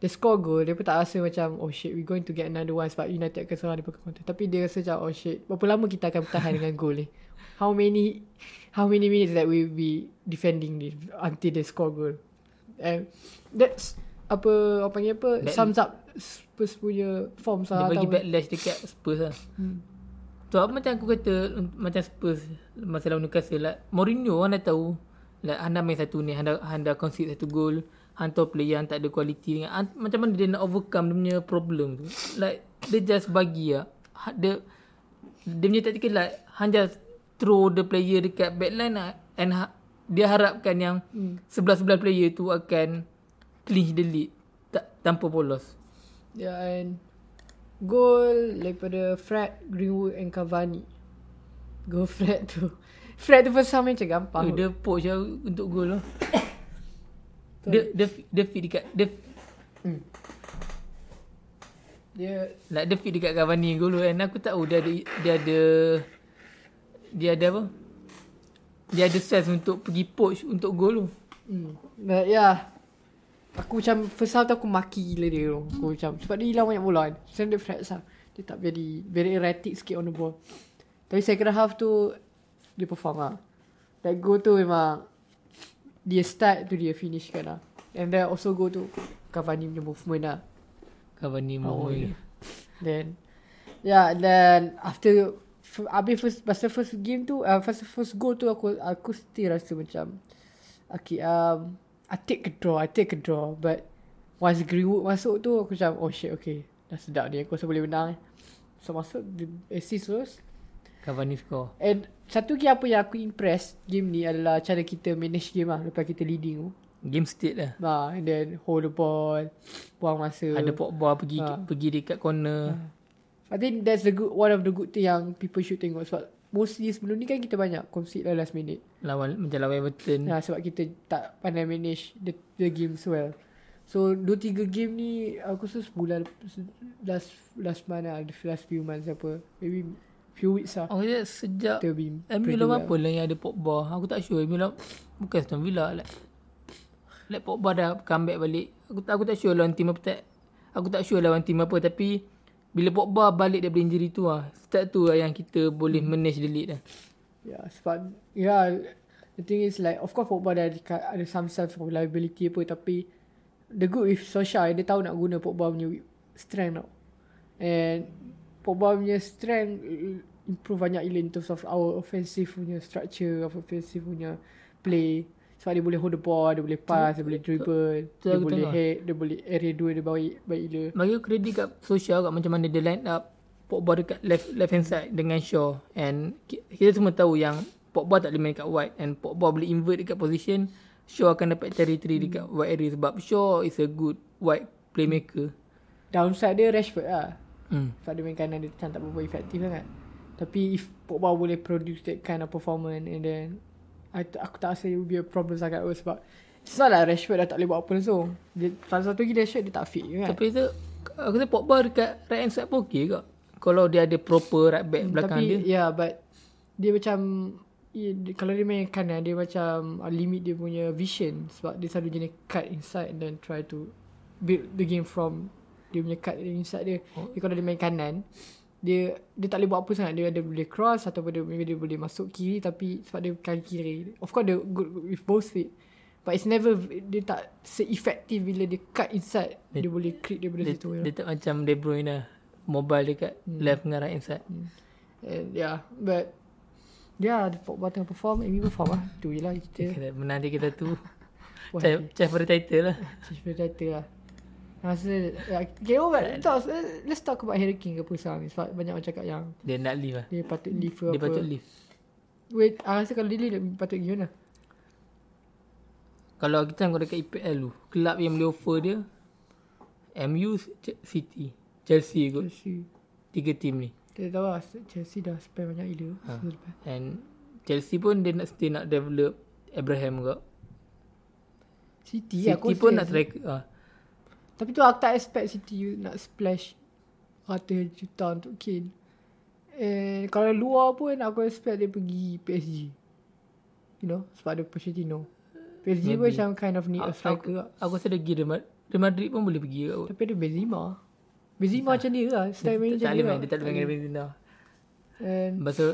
they score goal dia pun tak rasa macam oh shit we going to get another one sebab United akan serang dia pakai counter. Tapi dia rasa macam oh shit berapa lama kita akan bertahan dengan goal ni. How many how many minutes that we be defending this until they score goal. And that's apa apa panggil apa Back- sums up Spurs punya form Dia lah bagi backlash dekat Spurs lah. Hmm. Tu apa macam aku kata macam Spurs masa lawan Newcastle lah. Mourinho orang dah tahu like anda main satu ni, anda anda concede satu gol, hantar player yang tak ada quality dengan han- macam mana dia nak overcome dia punya problem tu. Like dia just bagi lah. Ha- Dia dia punya tactical like han just throw the player dekat backline lah and ha, dia harapkan yang Hmm. sebelah-sebelah player tu akan clinch the lead tak, tanpa polos. Yeah, and goal daripada Fred, Greenwood and Cavani. Go Fred tu. Fred tu first time macam gampang. Oh, dia poach lah untuk gol lah. Dia, dia, dia fit dekat, dia, dia like dia fit dekat Cavani tu kan. Aku tahu dia ada, dia ada, dia ada apa? Dia ada sense untuk pergi poach untuk gol tu. hmm. But yeah. Aku macam first half tu aku maki gila dia tu. Aku macam sebab dia hilang banyak bola kan. Sen dia Fred sah. Dia tak very very erratic sikit on the ball. Tapi second half tu dia perform lah. That goal tu memang dia start tu dia finish kan lah. And then also go to Cavani punya movement lah. Cavani Oh, oh, yeah. Then Yeah then After f- Habis first Masa first game tu uh, First first goal tu Aku aku still rasa macam Okay um I take a draw I take a draw But Once Greenwood masuk tu Aku macam Oh shit okay Dah sedap ni Aku rasa boleh menang. So masuk Assist terus Cavani score. And Satu lagi apa yang aku impress Game ni adalah Cara kita manage game lah Lepas kita leading tu Game state lah. Nah, and then hold the ball Buang masa Ada Pogba pergi Ha. pergi dekat corner. I think that's the good one of the good thing yang people should tengok sebab mostly sebelum ni kan kita banyak concede lah last minute. Lawan macam lawan Everton. Nah, sebab kita tak pandai manage the, the game so well. So, dua tiga game ni aku rasa sebulan last last month lah, last few months apa. Maybe few weeks lah. Aku rasa sejak MU lawan apa lah yang ada Pogba. Aku tak sure. MU lawan bukan Aston Villa like. Like Pogba dah comeback balik. Aku tak aku tak sure lawan tim apa tak. Aku tak sure lawan tim apa tapi bila Pogba balik daripada injury tu ah, start tu lah yang kita boleh manage the lead lah. Yeah, sebab yeah, the thing is like of course Pogba dah ada, ada some self reliability apa tapi the good with Solskjaer dia tahu nak guna Pogba punya strength tau. And Pogba punya strength improve banyak gila in terms of our offensive punya structure, of offensive punya play. Sebab dia boleh hold the ball, dia boleh pass, dia boleh dribble, dia aku boleh tengok. head, dia boleh area dua dia baik baik gila. Bagi aku kredit kat social kat macam mana dia line up Pogba dekat left left hand side dengan Shaw and ki- kita semua tahu yang Pogba tak boleh main kat wide and Pogba boleh invert dekat position Shaw akan dapat territory dekat wide area sebab Shaw is a good wide playmaker. Downside dia Rashford lah. Hmm. Sebab dia main kanan dia macam tak berapa efektif sangat. Tapi if Pogba boleh produce that kind of performance and then I, aku tak rasa it will be a problem sangat pun sebab it's not like Rashford dah tak boleh buat apa langsung. Dia, satu lagi Rashford dia tak fit je kan. Tapi tu aku rasa Pogba dekat right hand side pun okey ke? Kalau dia ada proper right back belakang Tapi dia. yeah but dia macam yeah, dia, kalau dia main kanan dia macam uh, limit dia punya vision sebab dia selalu jenis cut inside and then try to build the game from dia punya cut inside dia. Oh. Dia kalau dia main kanan dia dia tak boleh buat apa sangat dia ada boleh cross ataupun dia maybe dia boleh masuk kiri tapi sebab dia kaki kiri of course dia good with both feet but it's never dia tak se-effective bila dia cut inside dia, Dia- boleh create daripada Dia, situ ya. dia tak macam De Bruyne lah. Mobile dekat left dengan right hand side. And yeah, but yeah, the Pogba tengah perform, Amy perform lah. Tu je lah kita. Menanti kita tu. Chef, chef pada title lah. change the title lah. Rasa, yeah, okay, oh, but talk, let's talk about Harry King ke apa sekarang ni. Sebab banyak orang cakap yang Dia nak leave lah. dia patut leave ke Dia apa. patut leave. Wait, I rasa kalau dia leave, dia patut pergi mana? Kalau kita tengok dekat EPL tu, kelab yang boleh offer dia MU, City, Chelsea kot. Chelsea. tiga tim ni. Kita tahu lah Chelsea dah spend banyak ide Ha. ha. And Chelsea pun dia nak still nak develop Abraham juga. City, City aku pun nak striker. Ah. Tapi tu aku tak expect City nak splash ratus juta untuk Kane. And kalau luar pun aku expect dia pergi PSG. You know, sebab ada Pochettino. PSG pun Maybe. macam kind of need a Aku, striker lah. aku rasa dia pergi Real Madrid, pun boleh pergi juga. kot. Tapi ada Benzema. Benzema macam dia lah. Style main macam tak dia lah. dia tak boleh main Benzema. And Pasal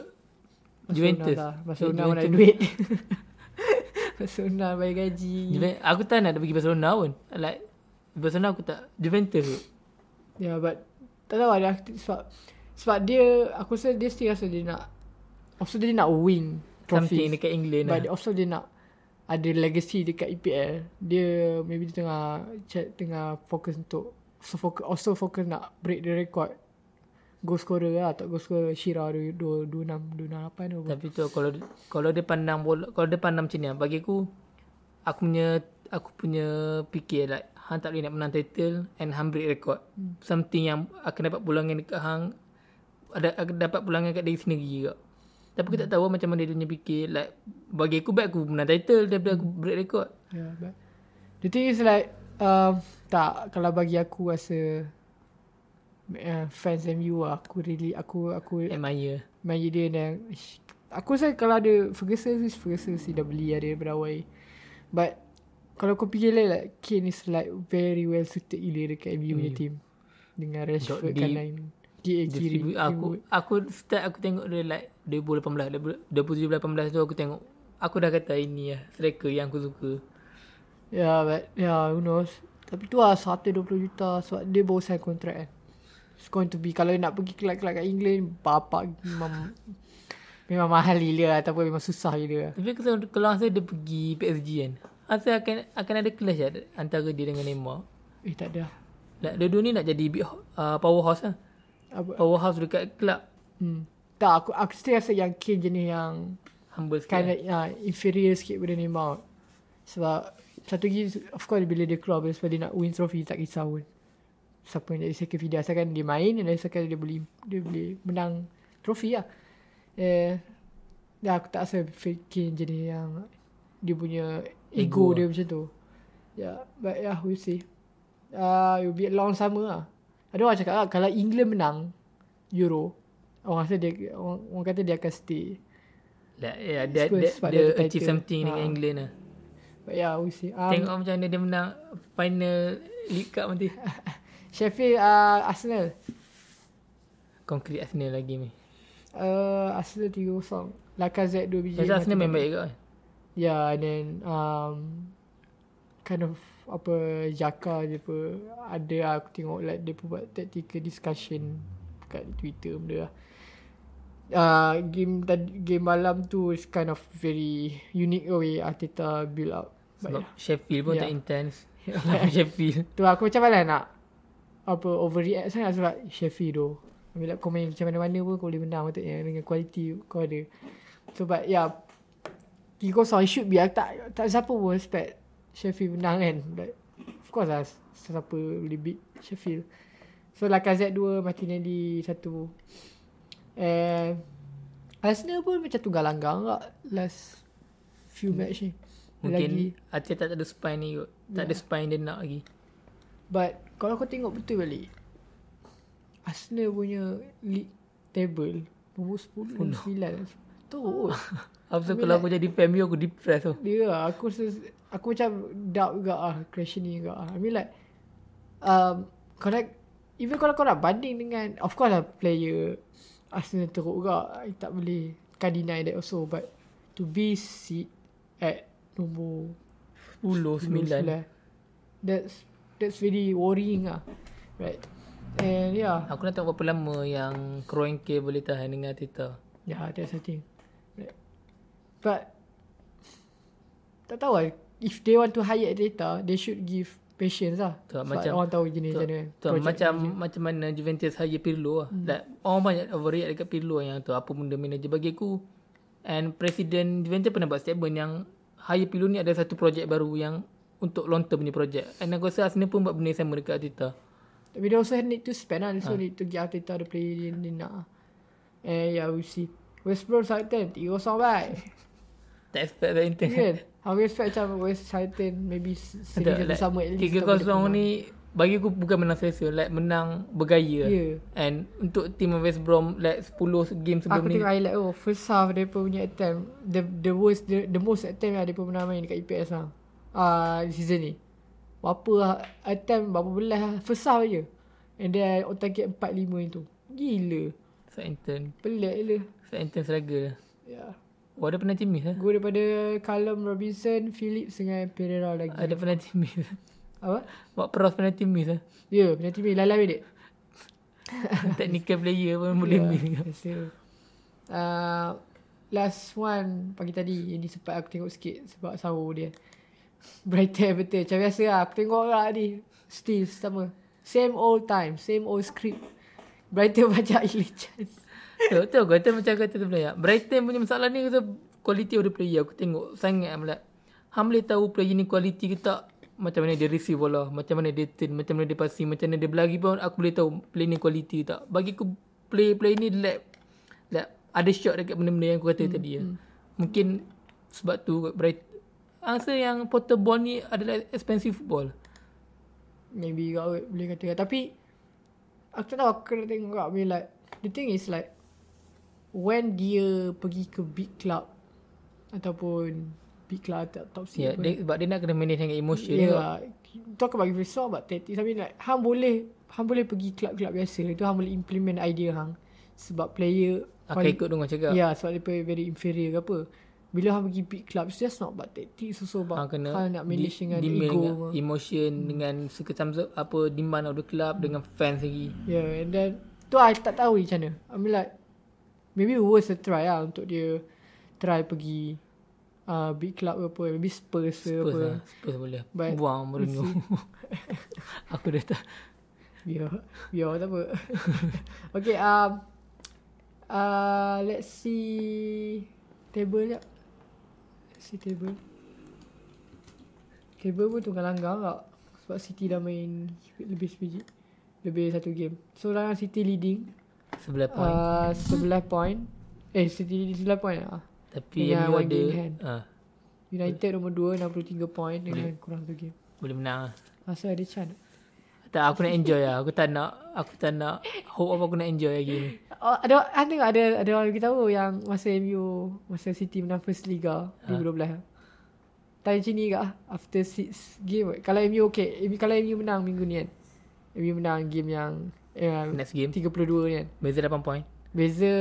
Juventus. Lah. Barcelona Juventus. mana ada duit. Barcelona bayar gaji. Juven- aku tak nak pergi Barcelona pun. Like Barcelona aku tak Juventus. Yeah, but tak tahu ada sebab sebab dia aku rasa dia still rasa dia nak also dia nak win Something trophy. dekat England But lah. also dia nak ada legacy dekat EPL. Dia maybe dia tengah tengah fokus untuk so focus, also fokus nak break the record goal scorer lah tak goal scorer Shira 226 268 tu. Tapi tu kalau kalau dia pandang bola, kalau dia pandang macam ni lah, bagi aku aku punya aku punya fikir like hang tak boleh nak menang title and hang break record. Hmm. Something yang akan dapat pulangan dekat hang ada akan dapat pulangan kat diri sendiri juga. Tapi aku tak tahu macam mana dia punya fikir like bagi aku baik aku menang title daripada aku break record. Yeah, but the thing is like um, tak kalau bagi aku rasa uh, fans MU lah, aku really aku aku Admire. main dia dan aku rasa kalau ada Ferguson Ferguson si dah beli ada daripada awal but kalau kau fikir like, like Kane is like very well suited gila dekat MU punya MU. team dengan Rashford kan lain dia kiri aku aku start aku tengok dia like 2018 2017 18 tu aku tengok aku dah kata ini lah striker yang aku suka. yeah but yeah who knows tapi tu lah 120 juta sebab dia baru sign kontrak kan it's going to be kalau nak pergi kelab-kelab kat England bapak memang memang mahal gila lah, ataupun memang susah gila lah. Tapi kalau kalau rasa dia pergi PSG kan. Rasa akan akan ada clash lah antara dia dengan Neymar. eh tak ada Like dua-dua ni nak jadi big uh, powerhouse lah. apa Powerhouse dekat club. hmm. tak aku aku still rasa yang Kane jenis yang Humble sikit. kind of uh, inferior sikit pada Neymar. Sebab satu lagi of course bila dia keluar sebab dia nak win trophy tak kisah pun. Siapa yang jadi second video asalkan dia main dan asalkan dia boleh dia boleh menang trofi lah. Eh dah aku tak rasa Kane jenis yang dia punya ego, Ego dia macam tu. Ya, yeah, but yeah, we'll see. Uh, it will be a long summer lah. Ada orang cakap lah, kalau England menang Euro, orang rasa dia, orang, orang kata dia akan stay. Like, yeah, dia, Spurs dia, sebab dia, achieve title. something dengan Ha. England lah. But yeah, we'll see. Um, Tengok macam mana dia menang final League Cup nanti. Sheffield uh, Arsenal. Concrete Arsenal lagi ni. Uh, Arsenal 3-0. Lacazette 2 biji. Arsenal main baik ke? Yeah, and then um, kind of apa Jaka dia apa ada lah aku tengok like dia pun buat tactical discussion kat Twitter benda lah. Uh, game tadi game malam tu is kind of very unique way Arteta build up. Sebab Sheffield pun Yeah. tak intense. yeah. Sheffield. Tu aku macam mana nak apa overreact sangat sebab Sheffield tu. Bila kau main macam mana-mana pun kau boleh menang patutnya dengan kualiti kau ada. So but yeah. 3-0 it should be tak tak siapa pun expect Sheffield menang kan. But of course lah siapa boleh beat Sheffield. So Lacazette 2, Martinelli 1. And Arsenal pun macam tunggal langgang tak last few match ni. Mungkin Lagi. Arteta tak ada spine ni kot. Tak ada spine dia nak lagi. But kalau kau tengok betul balik Arsenal punya league table Nombor 10 dan 9 Teruk Apa kalau like- aku jadi MU aku depressed tu. Dia lah Aku Aku macam doubt juga ah Questioning juga ah I mean like um, nak Even kalau kau nak banding dengan Of course lah player Arsenal teruk juga I tak boleh Can't deny that also But To be seat At Nombor 10 9. That's That's really worrying ah Right And yeah Aku nak tengok berapa lama yang Kroenke boleh tahan dengan Arteta. Yeah, that's the thing. But tak tahu lah. If they want to hire data, they should give patience lah. Tu, Sebab macam- orang tahu jenis Tu, macam mana. tu macam manager. macam mana Juventus hire Pirlo lah. Hmm. Like, orang banyak overreact dekat Pirlo yang tu apa benda manager bagi aku. And Presiden Juventus pernah buat statement yang hire Pirlo ni ada satu projek baru yang untuk long term punya projek. And aku rasa Arsenal pun buat benda yang sama dekat Arteta. Tapi dia also need to spend lah. Dia Ah. also need to get Arteta the player dia, dia nak. Eh, yeah, we see. West Brom Southampton, 3-0 baik. Tak expect that intent. kan? Aku expect macam West Southampton maybe s- seri Tak, satu like, sama at least. Tiga tak boleh kosong menang. ni bagi aku bukan menang selesa like menang bergaya Ya. and untuk tim West Brom like 10 game sebelum Aku ni tengok highlight oh first half dia punya attempt the the worst the, the most attempt yang dia pernah main dekat EPS lah. Ah uh, season ni. Berapa lah, attempt berapa belas lah. first half je. And then on target 4 5 itu. Gila. Southampton Pelik gila. Southampton struggle Ya. Yeah. Oh ada penalti miss eh? Gol daripada Callum Robinson, Phillips dengan Pereira lagi. ada penalti miss Apa? buat peras penalti miss eh? Ya, yeah, penalti main lalai dia. technical player pun boleh Ya, miss Rasa. Uh, last one pagi tadi yang ni sempat aku tengok sikit sebab sahur dia. Brighton Everton. Macam biasa lah. Aku tengok lah ni. Still sama. Same old time. Same old script. Brighton banyak chance. Betul betul kata macam kata tu player. Brighton punya masalah ni kata quality of the player aku tengok sangat amat. Hang boleh tahu player ni quality ke tak macam mana dia receive bola, macam mana dia turn, macam mana dia passing, macam mana dia berlari pun aku boleh tahu player ni quality tak. Bagi aku play-play ni like, like ada shot dekat benda-benda yang aku kata hmm, tadi ya. Mungkin sebab tu Bright Rasa yang porter ball ni adalah expensive football. Maybe kau boleh kata. Tapi aku tak tahu aku kena tengok I mean like the thing is like when dia pergi ke big club ataupun big club atau top Ya, yeah, dia, sebab dia nak kena manage dengan emotion Yeah. yeah. Talk about if it's all about tactics. I mean like hang boleh hang boleh pergi club-club biasa tu hang boleh implement idea hang sebab player Akan ikut dengan cakap. Ya, yeah, sebab dia very inferior ke apa. Bila hang pergi big club it's just not about tactics also about kena hang nak manage dengan demand ego. dengan Dengan emotion hmm. dengan sekecam apa demand of the club dengan fans lagi. yeah, and then tu I tak tahu macam mana. I mean like maybe worth a try lah untuk dia try pergi uh, big club ke apa. Maybe Spurs ke Spurs apa. lah. Spurs boleh. But- Buang Mourinho. Aku dah tak. Biar Biar tak apa Okay um, uh, Let's see Table jap Let's see table Table pun tunggal langgar tak Sebab City dah main Lebih sebiji Lebih satu game So sekarang City leading Sebelah point. Uh, 11 point Eh leading 11 point lah Tapi dengan MU one ada uh, United nombor 2 63 point Dengan kurang satu game boleh menang lah. Masa ada chance Tak aku nak enjoy lah. Aku tak nak aku tak nak hope apa aku nak enjoy lagi ni. Oh, ada ada ada ada orang beritahu yang masa MU masa City menang first liga Ha. 2012. Tanya macam ni ke ah, after six game. Kalau MU okay, kalau MU menang minggu ni kan. MU menang game yang eh, Next game 32 ni kan. beza 8 point. Beza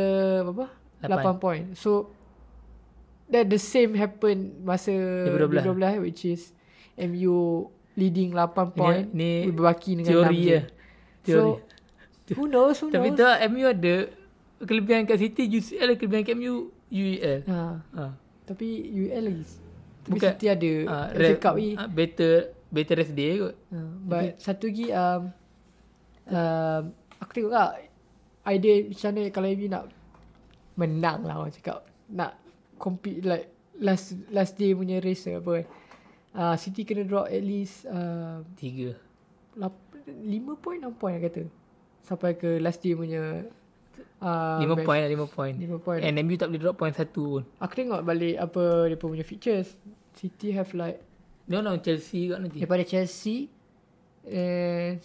berapa? Lapan. 8 point. So that the same happen masa 2012. 2012 which is MU leading 8 point ni berbaki dengan Teori 6 ya. game. Teori. So who knows who Tapi knows. tu MU ada kelebihan kat City UCL kelebihan kat MU UEL. Ha. Ha. Tapi UL lagi Tapi Bukan- City ada uh, FA Cup ni ah, better better rest day kot. uh, But satu lagi um, um, Aku tengok lah Idea macam mana kalau MU nak Menang lah orang cakap Nak compete like Last last day punya race apa kan uh, City kena drop at least uh, 3. 5 point 6 point aku kata Sampai ke last day punya uh, 5 match. point lah 5 point. 5 point And MU tak boleh drop point satu pun. Aku tengok balik apa dia punya features City have like Dia orang lawan Chelsea kat nanti. Daripada Chelsea eh,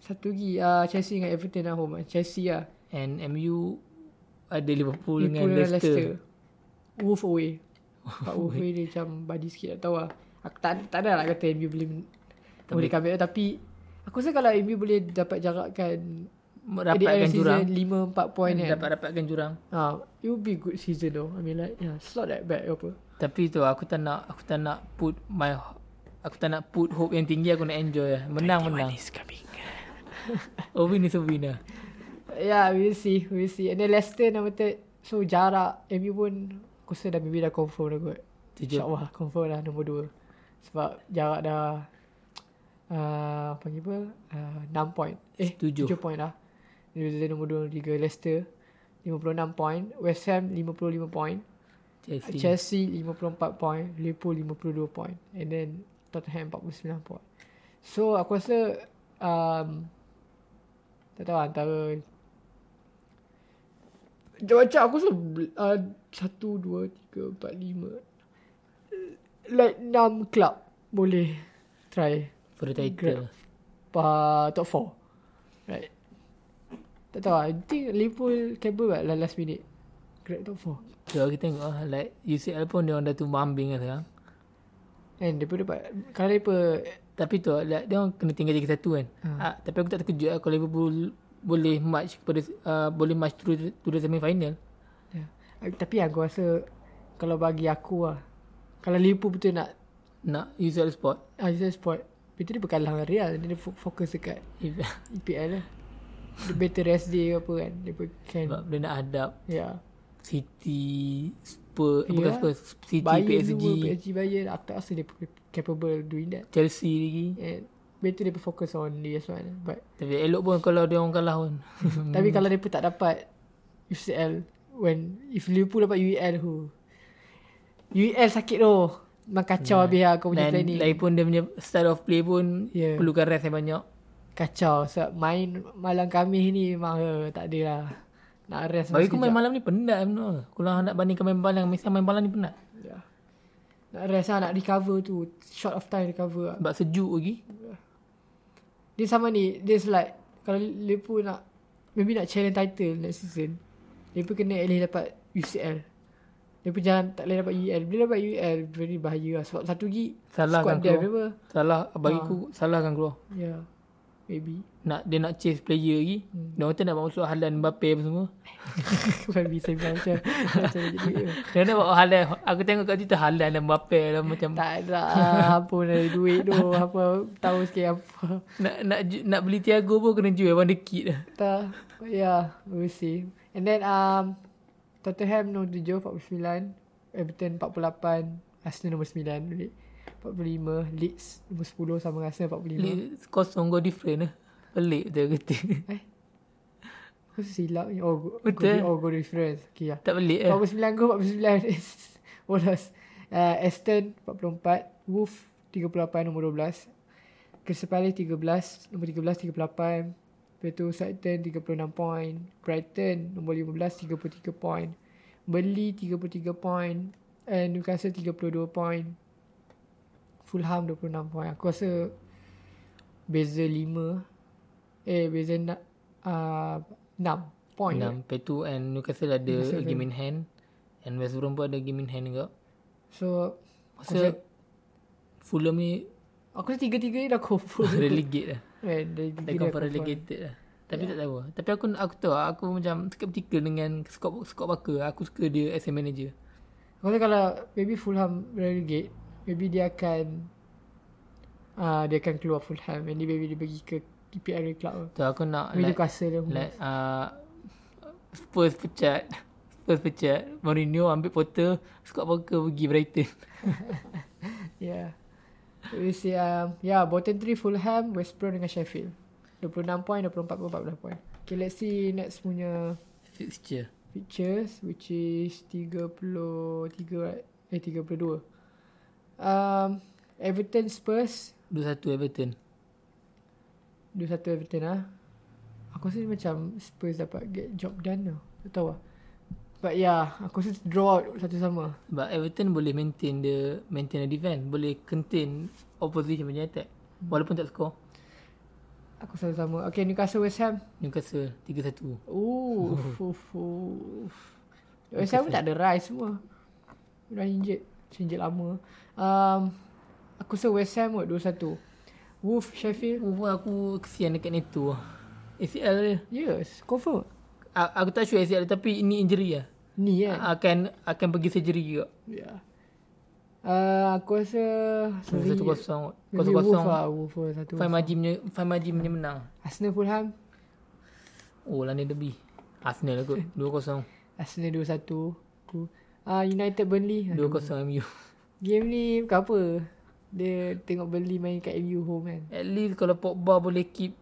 Satu lagi uh, Chelsea dengan Everton lah home. Chelsea lah And MU ada Liverpool, Liverpool dengan Leicester. Wolf away. Pak Wolf away dia macam Body sikit tak tahu lah Aku tak, tak ada lah kata MU boleh Tak Boleh comeback. Tapi Aku rasa kalau MU boleh dapat jarakkan Dapatkan jurang. 5-4 point kan. Dapat dapatkan jurang. uh, It would be good season though. I mean like yeah, It's not that bad ke apa. Tapi tu aku tak nak aku tak nak put my aku tak nak put hope yang tinggi aku nak enjoy. Lah. Menang menang. is coming Oh win is a winner. Yeah, we'll see. We'll see. And then Leicester number third. So jarak MU pun aku rasa dah maybe dah confirm dah kot. InsyaAllah confirm dah nombor dua. Sebab jarak dah uh, panggil apa? Uh, 6 point. Eh, Tujuh. 7 point dah. Dia nombor 2 3 Leicester 56 point, West Ham 55 point, Chelsea. Chelsea 54 point, Liverpool 52 point and then Tottenham 49 point. So aku rasa um, Tak tahu antara macam aku rasa uh, Satu, dua, tiga, empat, lima Like enam club Boleh Try For the title. uh, Top four Right Tak tahu lah I think Liverpool Cable lah Last minute Grab top four So kita tengok lah. Like UCL pun dia orang dah tumbang ambing lah sekarang. And dia pun dapat Kalau dia pun Tapi tu like, dia orang kena tinggal jadi satu kan. Ha. Ah, tapi aku tak terkejut lah kalau Liverpool boleh match kepada uh, boleh match the, to the semi final. ya. Tapi aku rasa Kalau bagi aku lah Kalau Liverpool betul nak Nak UCL spot. Ah, United Sport Betul dia berkalah dengan Real Dia fo- fokus dekat EPL lah Dia better rest day ke apa kan Dia pun can sebab dia nak hadap Ya City, Spurs, yeah. Ya. bukan Spurs, City, Bayern PSG, semua PSG Bayern Aku tak rasa dia capable doing that Chelsea lagi. And Better dia pun fokus on dia as well But Tapi elok pun kalau dia orang kalah pun. Tapi kalau dia pun tak dapat UCL When If Liverpool dapat UEL who UEL sakit tu Memang kacau habis lah Kau punya Dan planning lagipun dia punya style of play pun Yeah. perlukan rest yang banyak. Kacau Sebab main Malam kami ni Memang uh, tak ada lah Nak rest Bagi aku main malam ni penat. Kalau nak bandingkan main malam, mesti main malam ni penat. Nak rest lah Nak recover tu Short of time recover lah Sebab sejuk lagi. Dia sama ni Dia like Kalau Liverpool nak Maybe nak challenge title Next season Liverpool kena at least dapat UCL Dia pun jangan Tak boleh dapat UEL Bila dapat UEL Very bahaya lah Sebab satu lagi Salah Squad depth keluar. apa Salah Ha. bagiku salah kan keluar. Ya yeah. Maybe Nak dia nak chase player lagi. Hmm. Dia kata nak masuk Haaland, Mbappe apa semua. Bukan bisa bilang macam Macam. Dia nak bawa Haaland. Aku tengok kat Twitter Haaland dan Mbappe lah macam Tak ada Apa dari duit tu Apa Tahu sikit apa nak nak nak beli Thiago pun kena jual the kid lah. Tak Ya yeah, We'll see And then um, Tottenham nombor 7 49 Everton 48 Arsenal nombor 9 balik 45 Leeds nombor 10 Sama Arsenal 45 Ni kosong go different lah. Pelik betul kata. Eh? Aku silap ni. Oh, go, Betul. Go, oh, go difference Okay lah tak pelik eh. 49 gol 49 Bolos uh, Aston 44 Wolf 38 nombor 12 Crystal Palace 13 Nombor 13 38 Lepas tu Southampton 36 poin Brighton nombor 15 33 poin Burnley 33 poin And Newcastle 32 poin Fulham 26 poin Aku rasa Beza 5 Eh beza na, uh, 6 poin Enam. Lepas tu and Newcastle ada Newcastle game in hand. And West Brom pun ada game in hand juga. So Masa Fulham ni Aku rasa tiga-tiga ni dah confirm relegate lah. Dah confirm relegated lah. Tapi tak tahu. Tapi aku aku tahu aku macam skeptical dengan Scott Scott Parker. Aku suka dia as a manager. Aku rasa kalau maybe Fulham relegate Maybe dia akan uh, Dia akan keluar Fulham And dia maybe dia pergi ke EPL club Tu aku nak Maybe like, Newcastle dia like uh, Spurs pecat. Spurs pecat. Mourinho ambil Potter. Scott Parker pergi Brighton. Yeah We see um, Yeah bottom 3 Fulham West Brom dengan Sheffield 26 poin 24 poin 14 poin Okay let's see next punya Fixture. Pictures Which is 33 right Eh 32 um, Everton Spurs 2-1 Everton. 2-1 Everton lah Aku rasa macam Spurs dapat get job done tau Tak tahu lah But yeah Aku rasa draw out satu sama Sebab Everton boleh maintain the maintain the defense. Boleh contain opposition punya attack. Walaupun tak score. Aku satu sama Okay Newcastle West Ham Newcastle 3-1. Ooh. West Ham tak ada Rice semua Dah injet Injet lama um, Aku rasa West Ham kot 2-1 Wolf Sheffield Oh, aku kesian dekat Neto lah. ACL dia. Yes Confirm A- Aku tak sure ACL tapi ini injury lah. Ni kan Akan akan pergi surgery juga. Ya uh, Aku rasa Satu kosong. Maybe Kosong Wolf kosong. lah Wolf lah satu Fine Maji punya Fine Maji punya menang. Arsenal Fulham Oh London Derby. Arsenal lah kot. 2-0. Arsenal 2-1 Aku uh, United Burnley 2-0 MU. Game ni bukan apa Dia tengok Burnley main kat MU home kan At least kalau Pogba boleh keep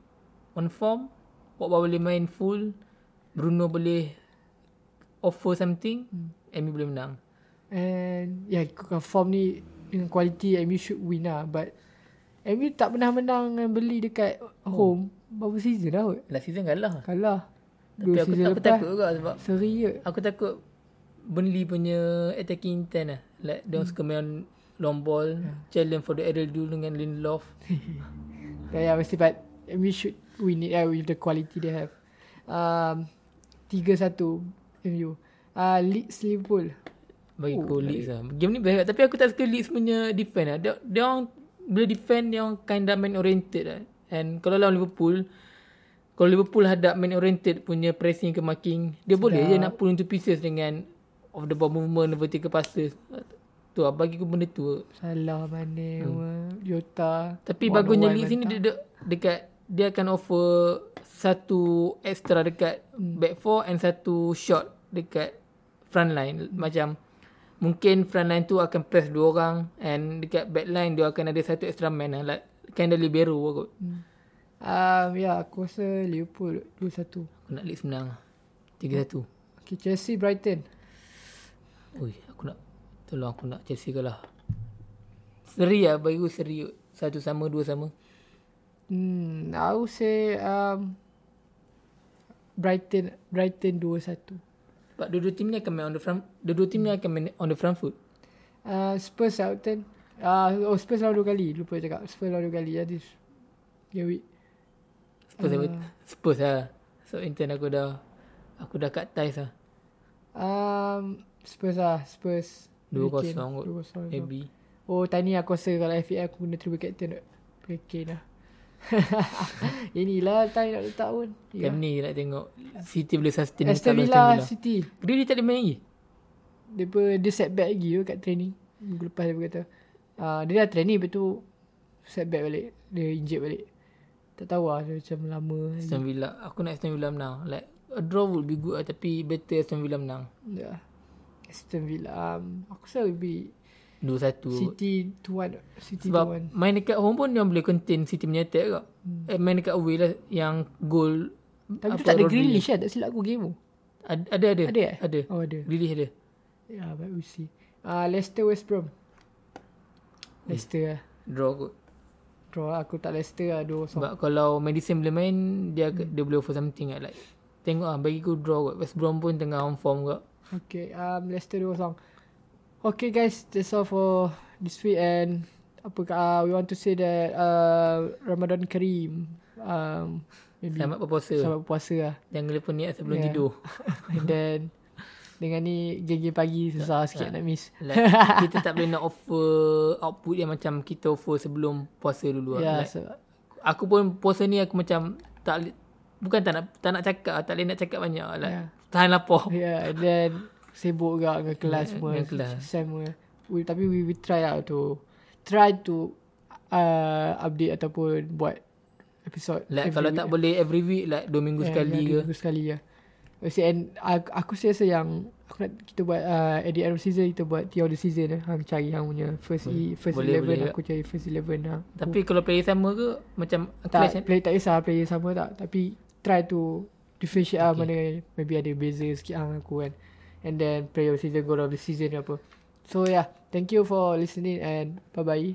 on form. Pogba boleh main full. Bruno boleh offer something. Hmm. MU boleh menang. And Ya yeah, kalau form ni Dengan quality MU should win lah But MU tak pernah menang dengan Burnley dekat home berapa season dah kot. Last season kalah. Kalah. Tapi aku, aku takut juga sebab Seri je. aku takut Burnley punya attacking intent lah. Like dia hmm. suka main long ball, challenge for the aerial duel dengan Lindelof. Yeah, yeah, mesti but we should win it uh, with the quality they have. Um, 3-1 MU. Uh, Leeds Liverpool. Bagi Oh, aku Leeds lah. Game ni best tapi aku tak suka Leeds punya defend lah. Dia, dia orang bila defend dia orang kind of man oriented lah. And kalau lawan Liverpool kalau Liverpool hadap man oriented punya pressing ke marking, dia boleh je nak pull into pieces dengan off the ball movement, vertical passes. Tu lah, bagi aku benda tu. Salah mana hmm. Jota. Tapi One bagusnya on one Leeds ni mental. dia, dia, dekat dia akan offer satu extra dekat Hmm. back four and satu shot dekat front line. Macam mungkin front line tu akan press dua orang and dekat back line dia akan ada satu extra man lah. Like kind of libero lah kot. Hmm. Um, ya, aku rasa Liverpool 2-1. Aku nak Leeds menang. 3-1. Okay, Chelsea Brighton. Ui, aku nak tolong aku nak Chelsea kalah. Seri lah bagi aku seri. Satu sama, dua sama. Hmm, I would say um, Brighton Brighton 2-1. Sebab dua-dua tim ni akan main on the front. Dua-dua tim ni akan main on the front foot. Uh, Spurs Southampton. Uh, oh Spurs lawan dua kali. Lupa cakap. Spurs lawan dua kali. Jadi game week. Spurs uh, Spurs lah. So intern aku dah aku dah cut ties lah. Um, Spurs lah. Spurs. 2-0 Hurricane. kot. 2-0. Maybe. Oh tadi aku rasa kalau FA aku guna triple captain tak. Hurricane lah. Inilah time nak letak pun. Yeah. Ni nak tengok City boleh sustain Aston Villa. City. Dia dia tak boleh main lagi. Dia, ber, dia setback lagi tu kat training. Minggu lepas dia berkata. Uh, dia dah training lepas tu setback balik. Dia injet balik. Tak tahu lah dia macam lama. Aston Villa. Aku nak Aston Villa menang. Like a draw would be good lah. Tapi better Aston Villa menang. Ya. Aston Villa. Um, aku rasa lebih 2-1. City 2-1. City Sebab 2-1. main dekat home pun dia boleh contain City punya attack kak. Hmm. Eh, main dekat away lah yang goal. Tapi tu tak ada. Grealish lah. Tak silap aku game tu. Ada ada. Ada. Ada eh? Ada. Oh ada. Grealish ada. Ya, yeah, but we see. Uh, Leicester West Brom. Leicester lah. Draw kot. Draw lah. Aku tak Leicester lah. 2-0. Sebab kalau Madison boleh main dia hmm. dia boleh offer something lah. Like tengok ah bagi aku draw kot. West Brom pun tengah on form kot. Okay, um, Leicester 2-0. Okay guys, that's all for this week and apa uh, we want to say that uh, Ramadan Kareem. Um, maybe Selamat berpuasa. selamat puasa lah. Jangan lupa niat sebelum Yeah. tidur. And then dengan ni gigi pagi susah sikit nak miss. Like, kita tak boleh nak offer output yang macam kita offer sebelum puasa dulu lah. Like, so, aku pun puasa ni aku macam tak bukan tak nak tak nak cakap, tak boleh nak cakap banyak. Like, Yeah. Tahan lapar. yeah, and then sibuk juga dengan kelas Yeah, semua. dengan kelas. Semua. We, tapi we, we try out to try to uh, update ataupun buat episode. Like kalau week tak boleh every week like dua minggu Yeah, sekali yeah, ke. dua minggu sekali ya. Kasi and aku, aku rasa yang aku nak kita buat uh, at the end of season kita buat the season eh. Hang cari hang punya first e, first Boleh, eleven boleh aku cari first eleven lah. Tapi kalau player sama ke macam tak clash, eh? play tak kisah player sama tak tapi try to differentiate okay. mana maybe ada beza sikit hang aku kan. And then player of the season goal of the season apa. So yeah, thank you for listening and bye bye.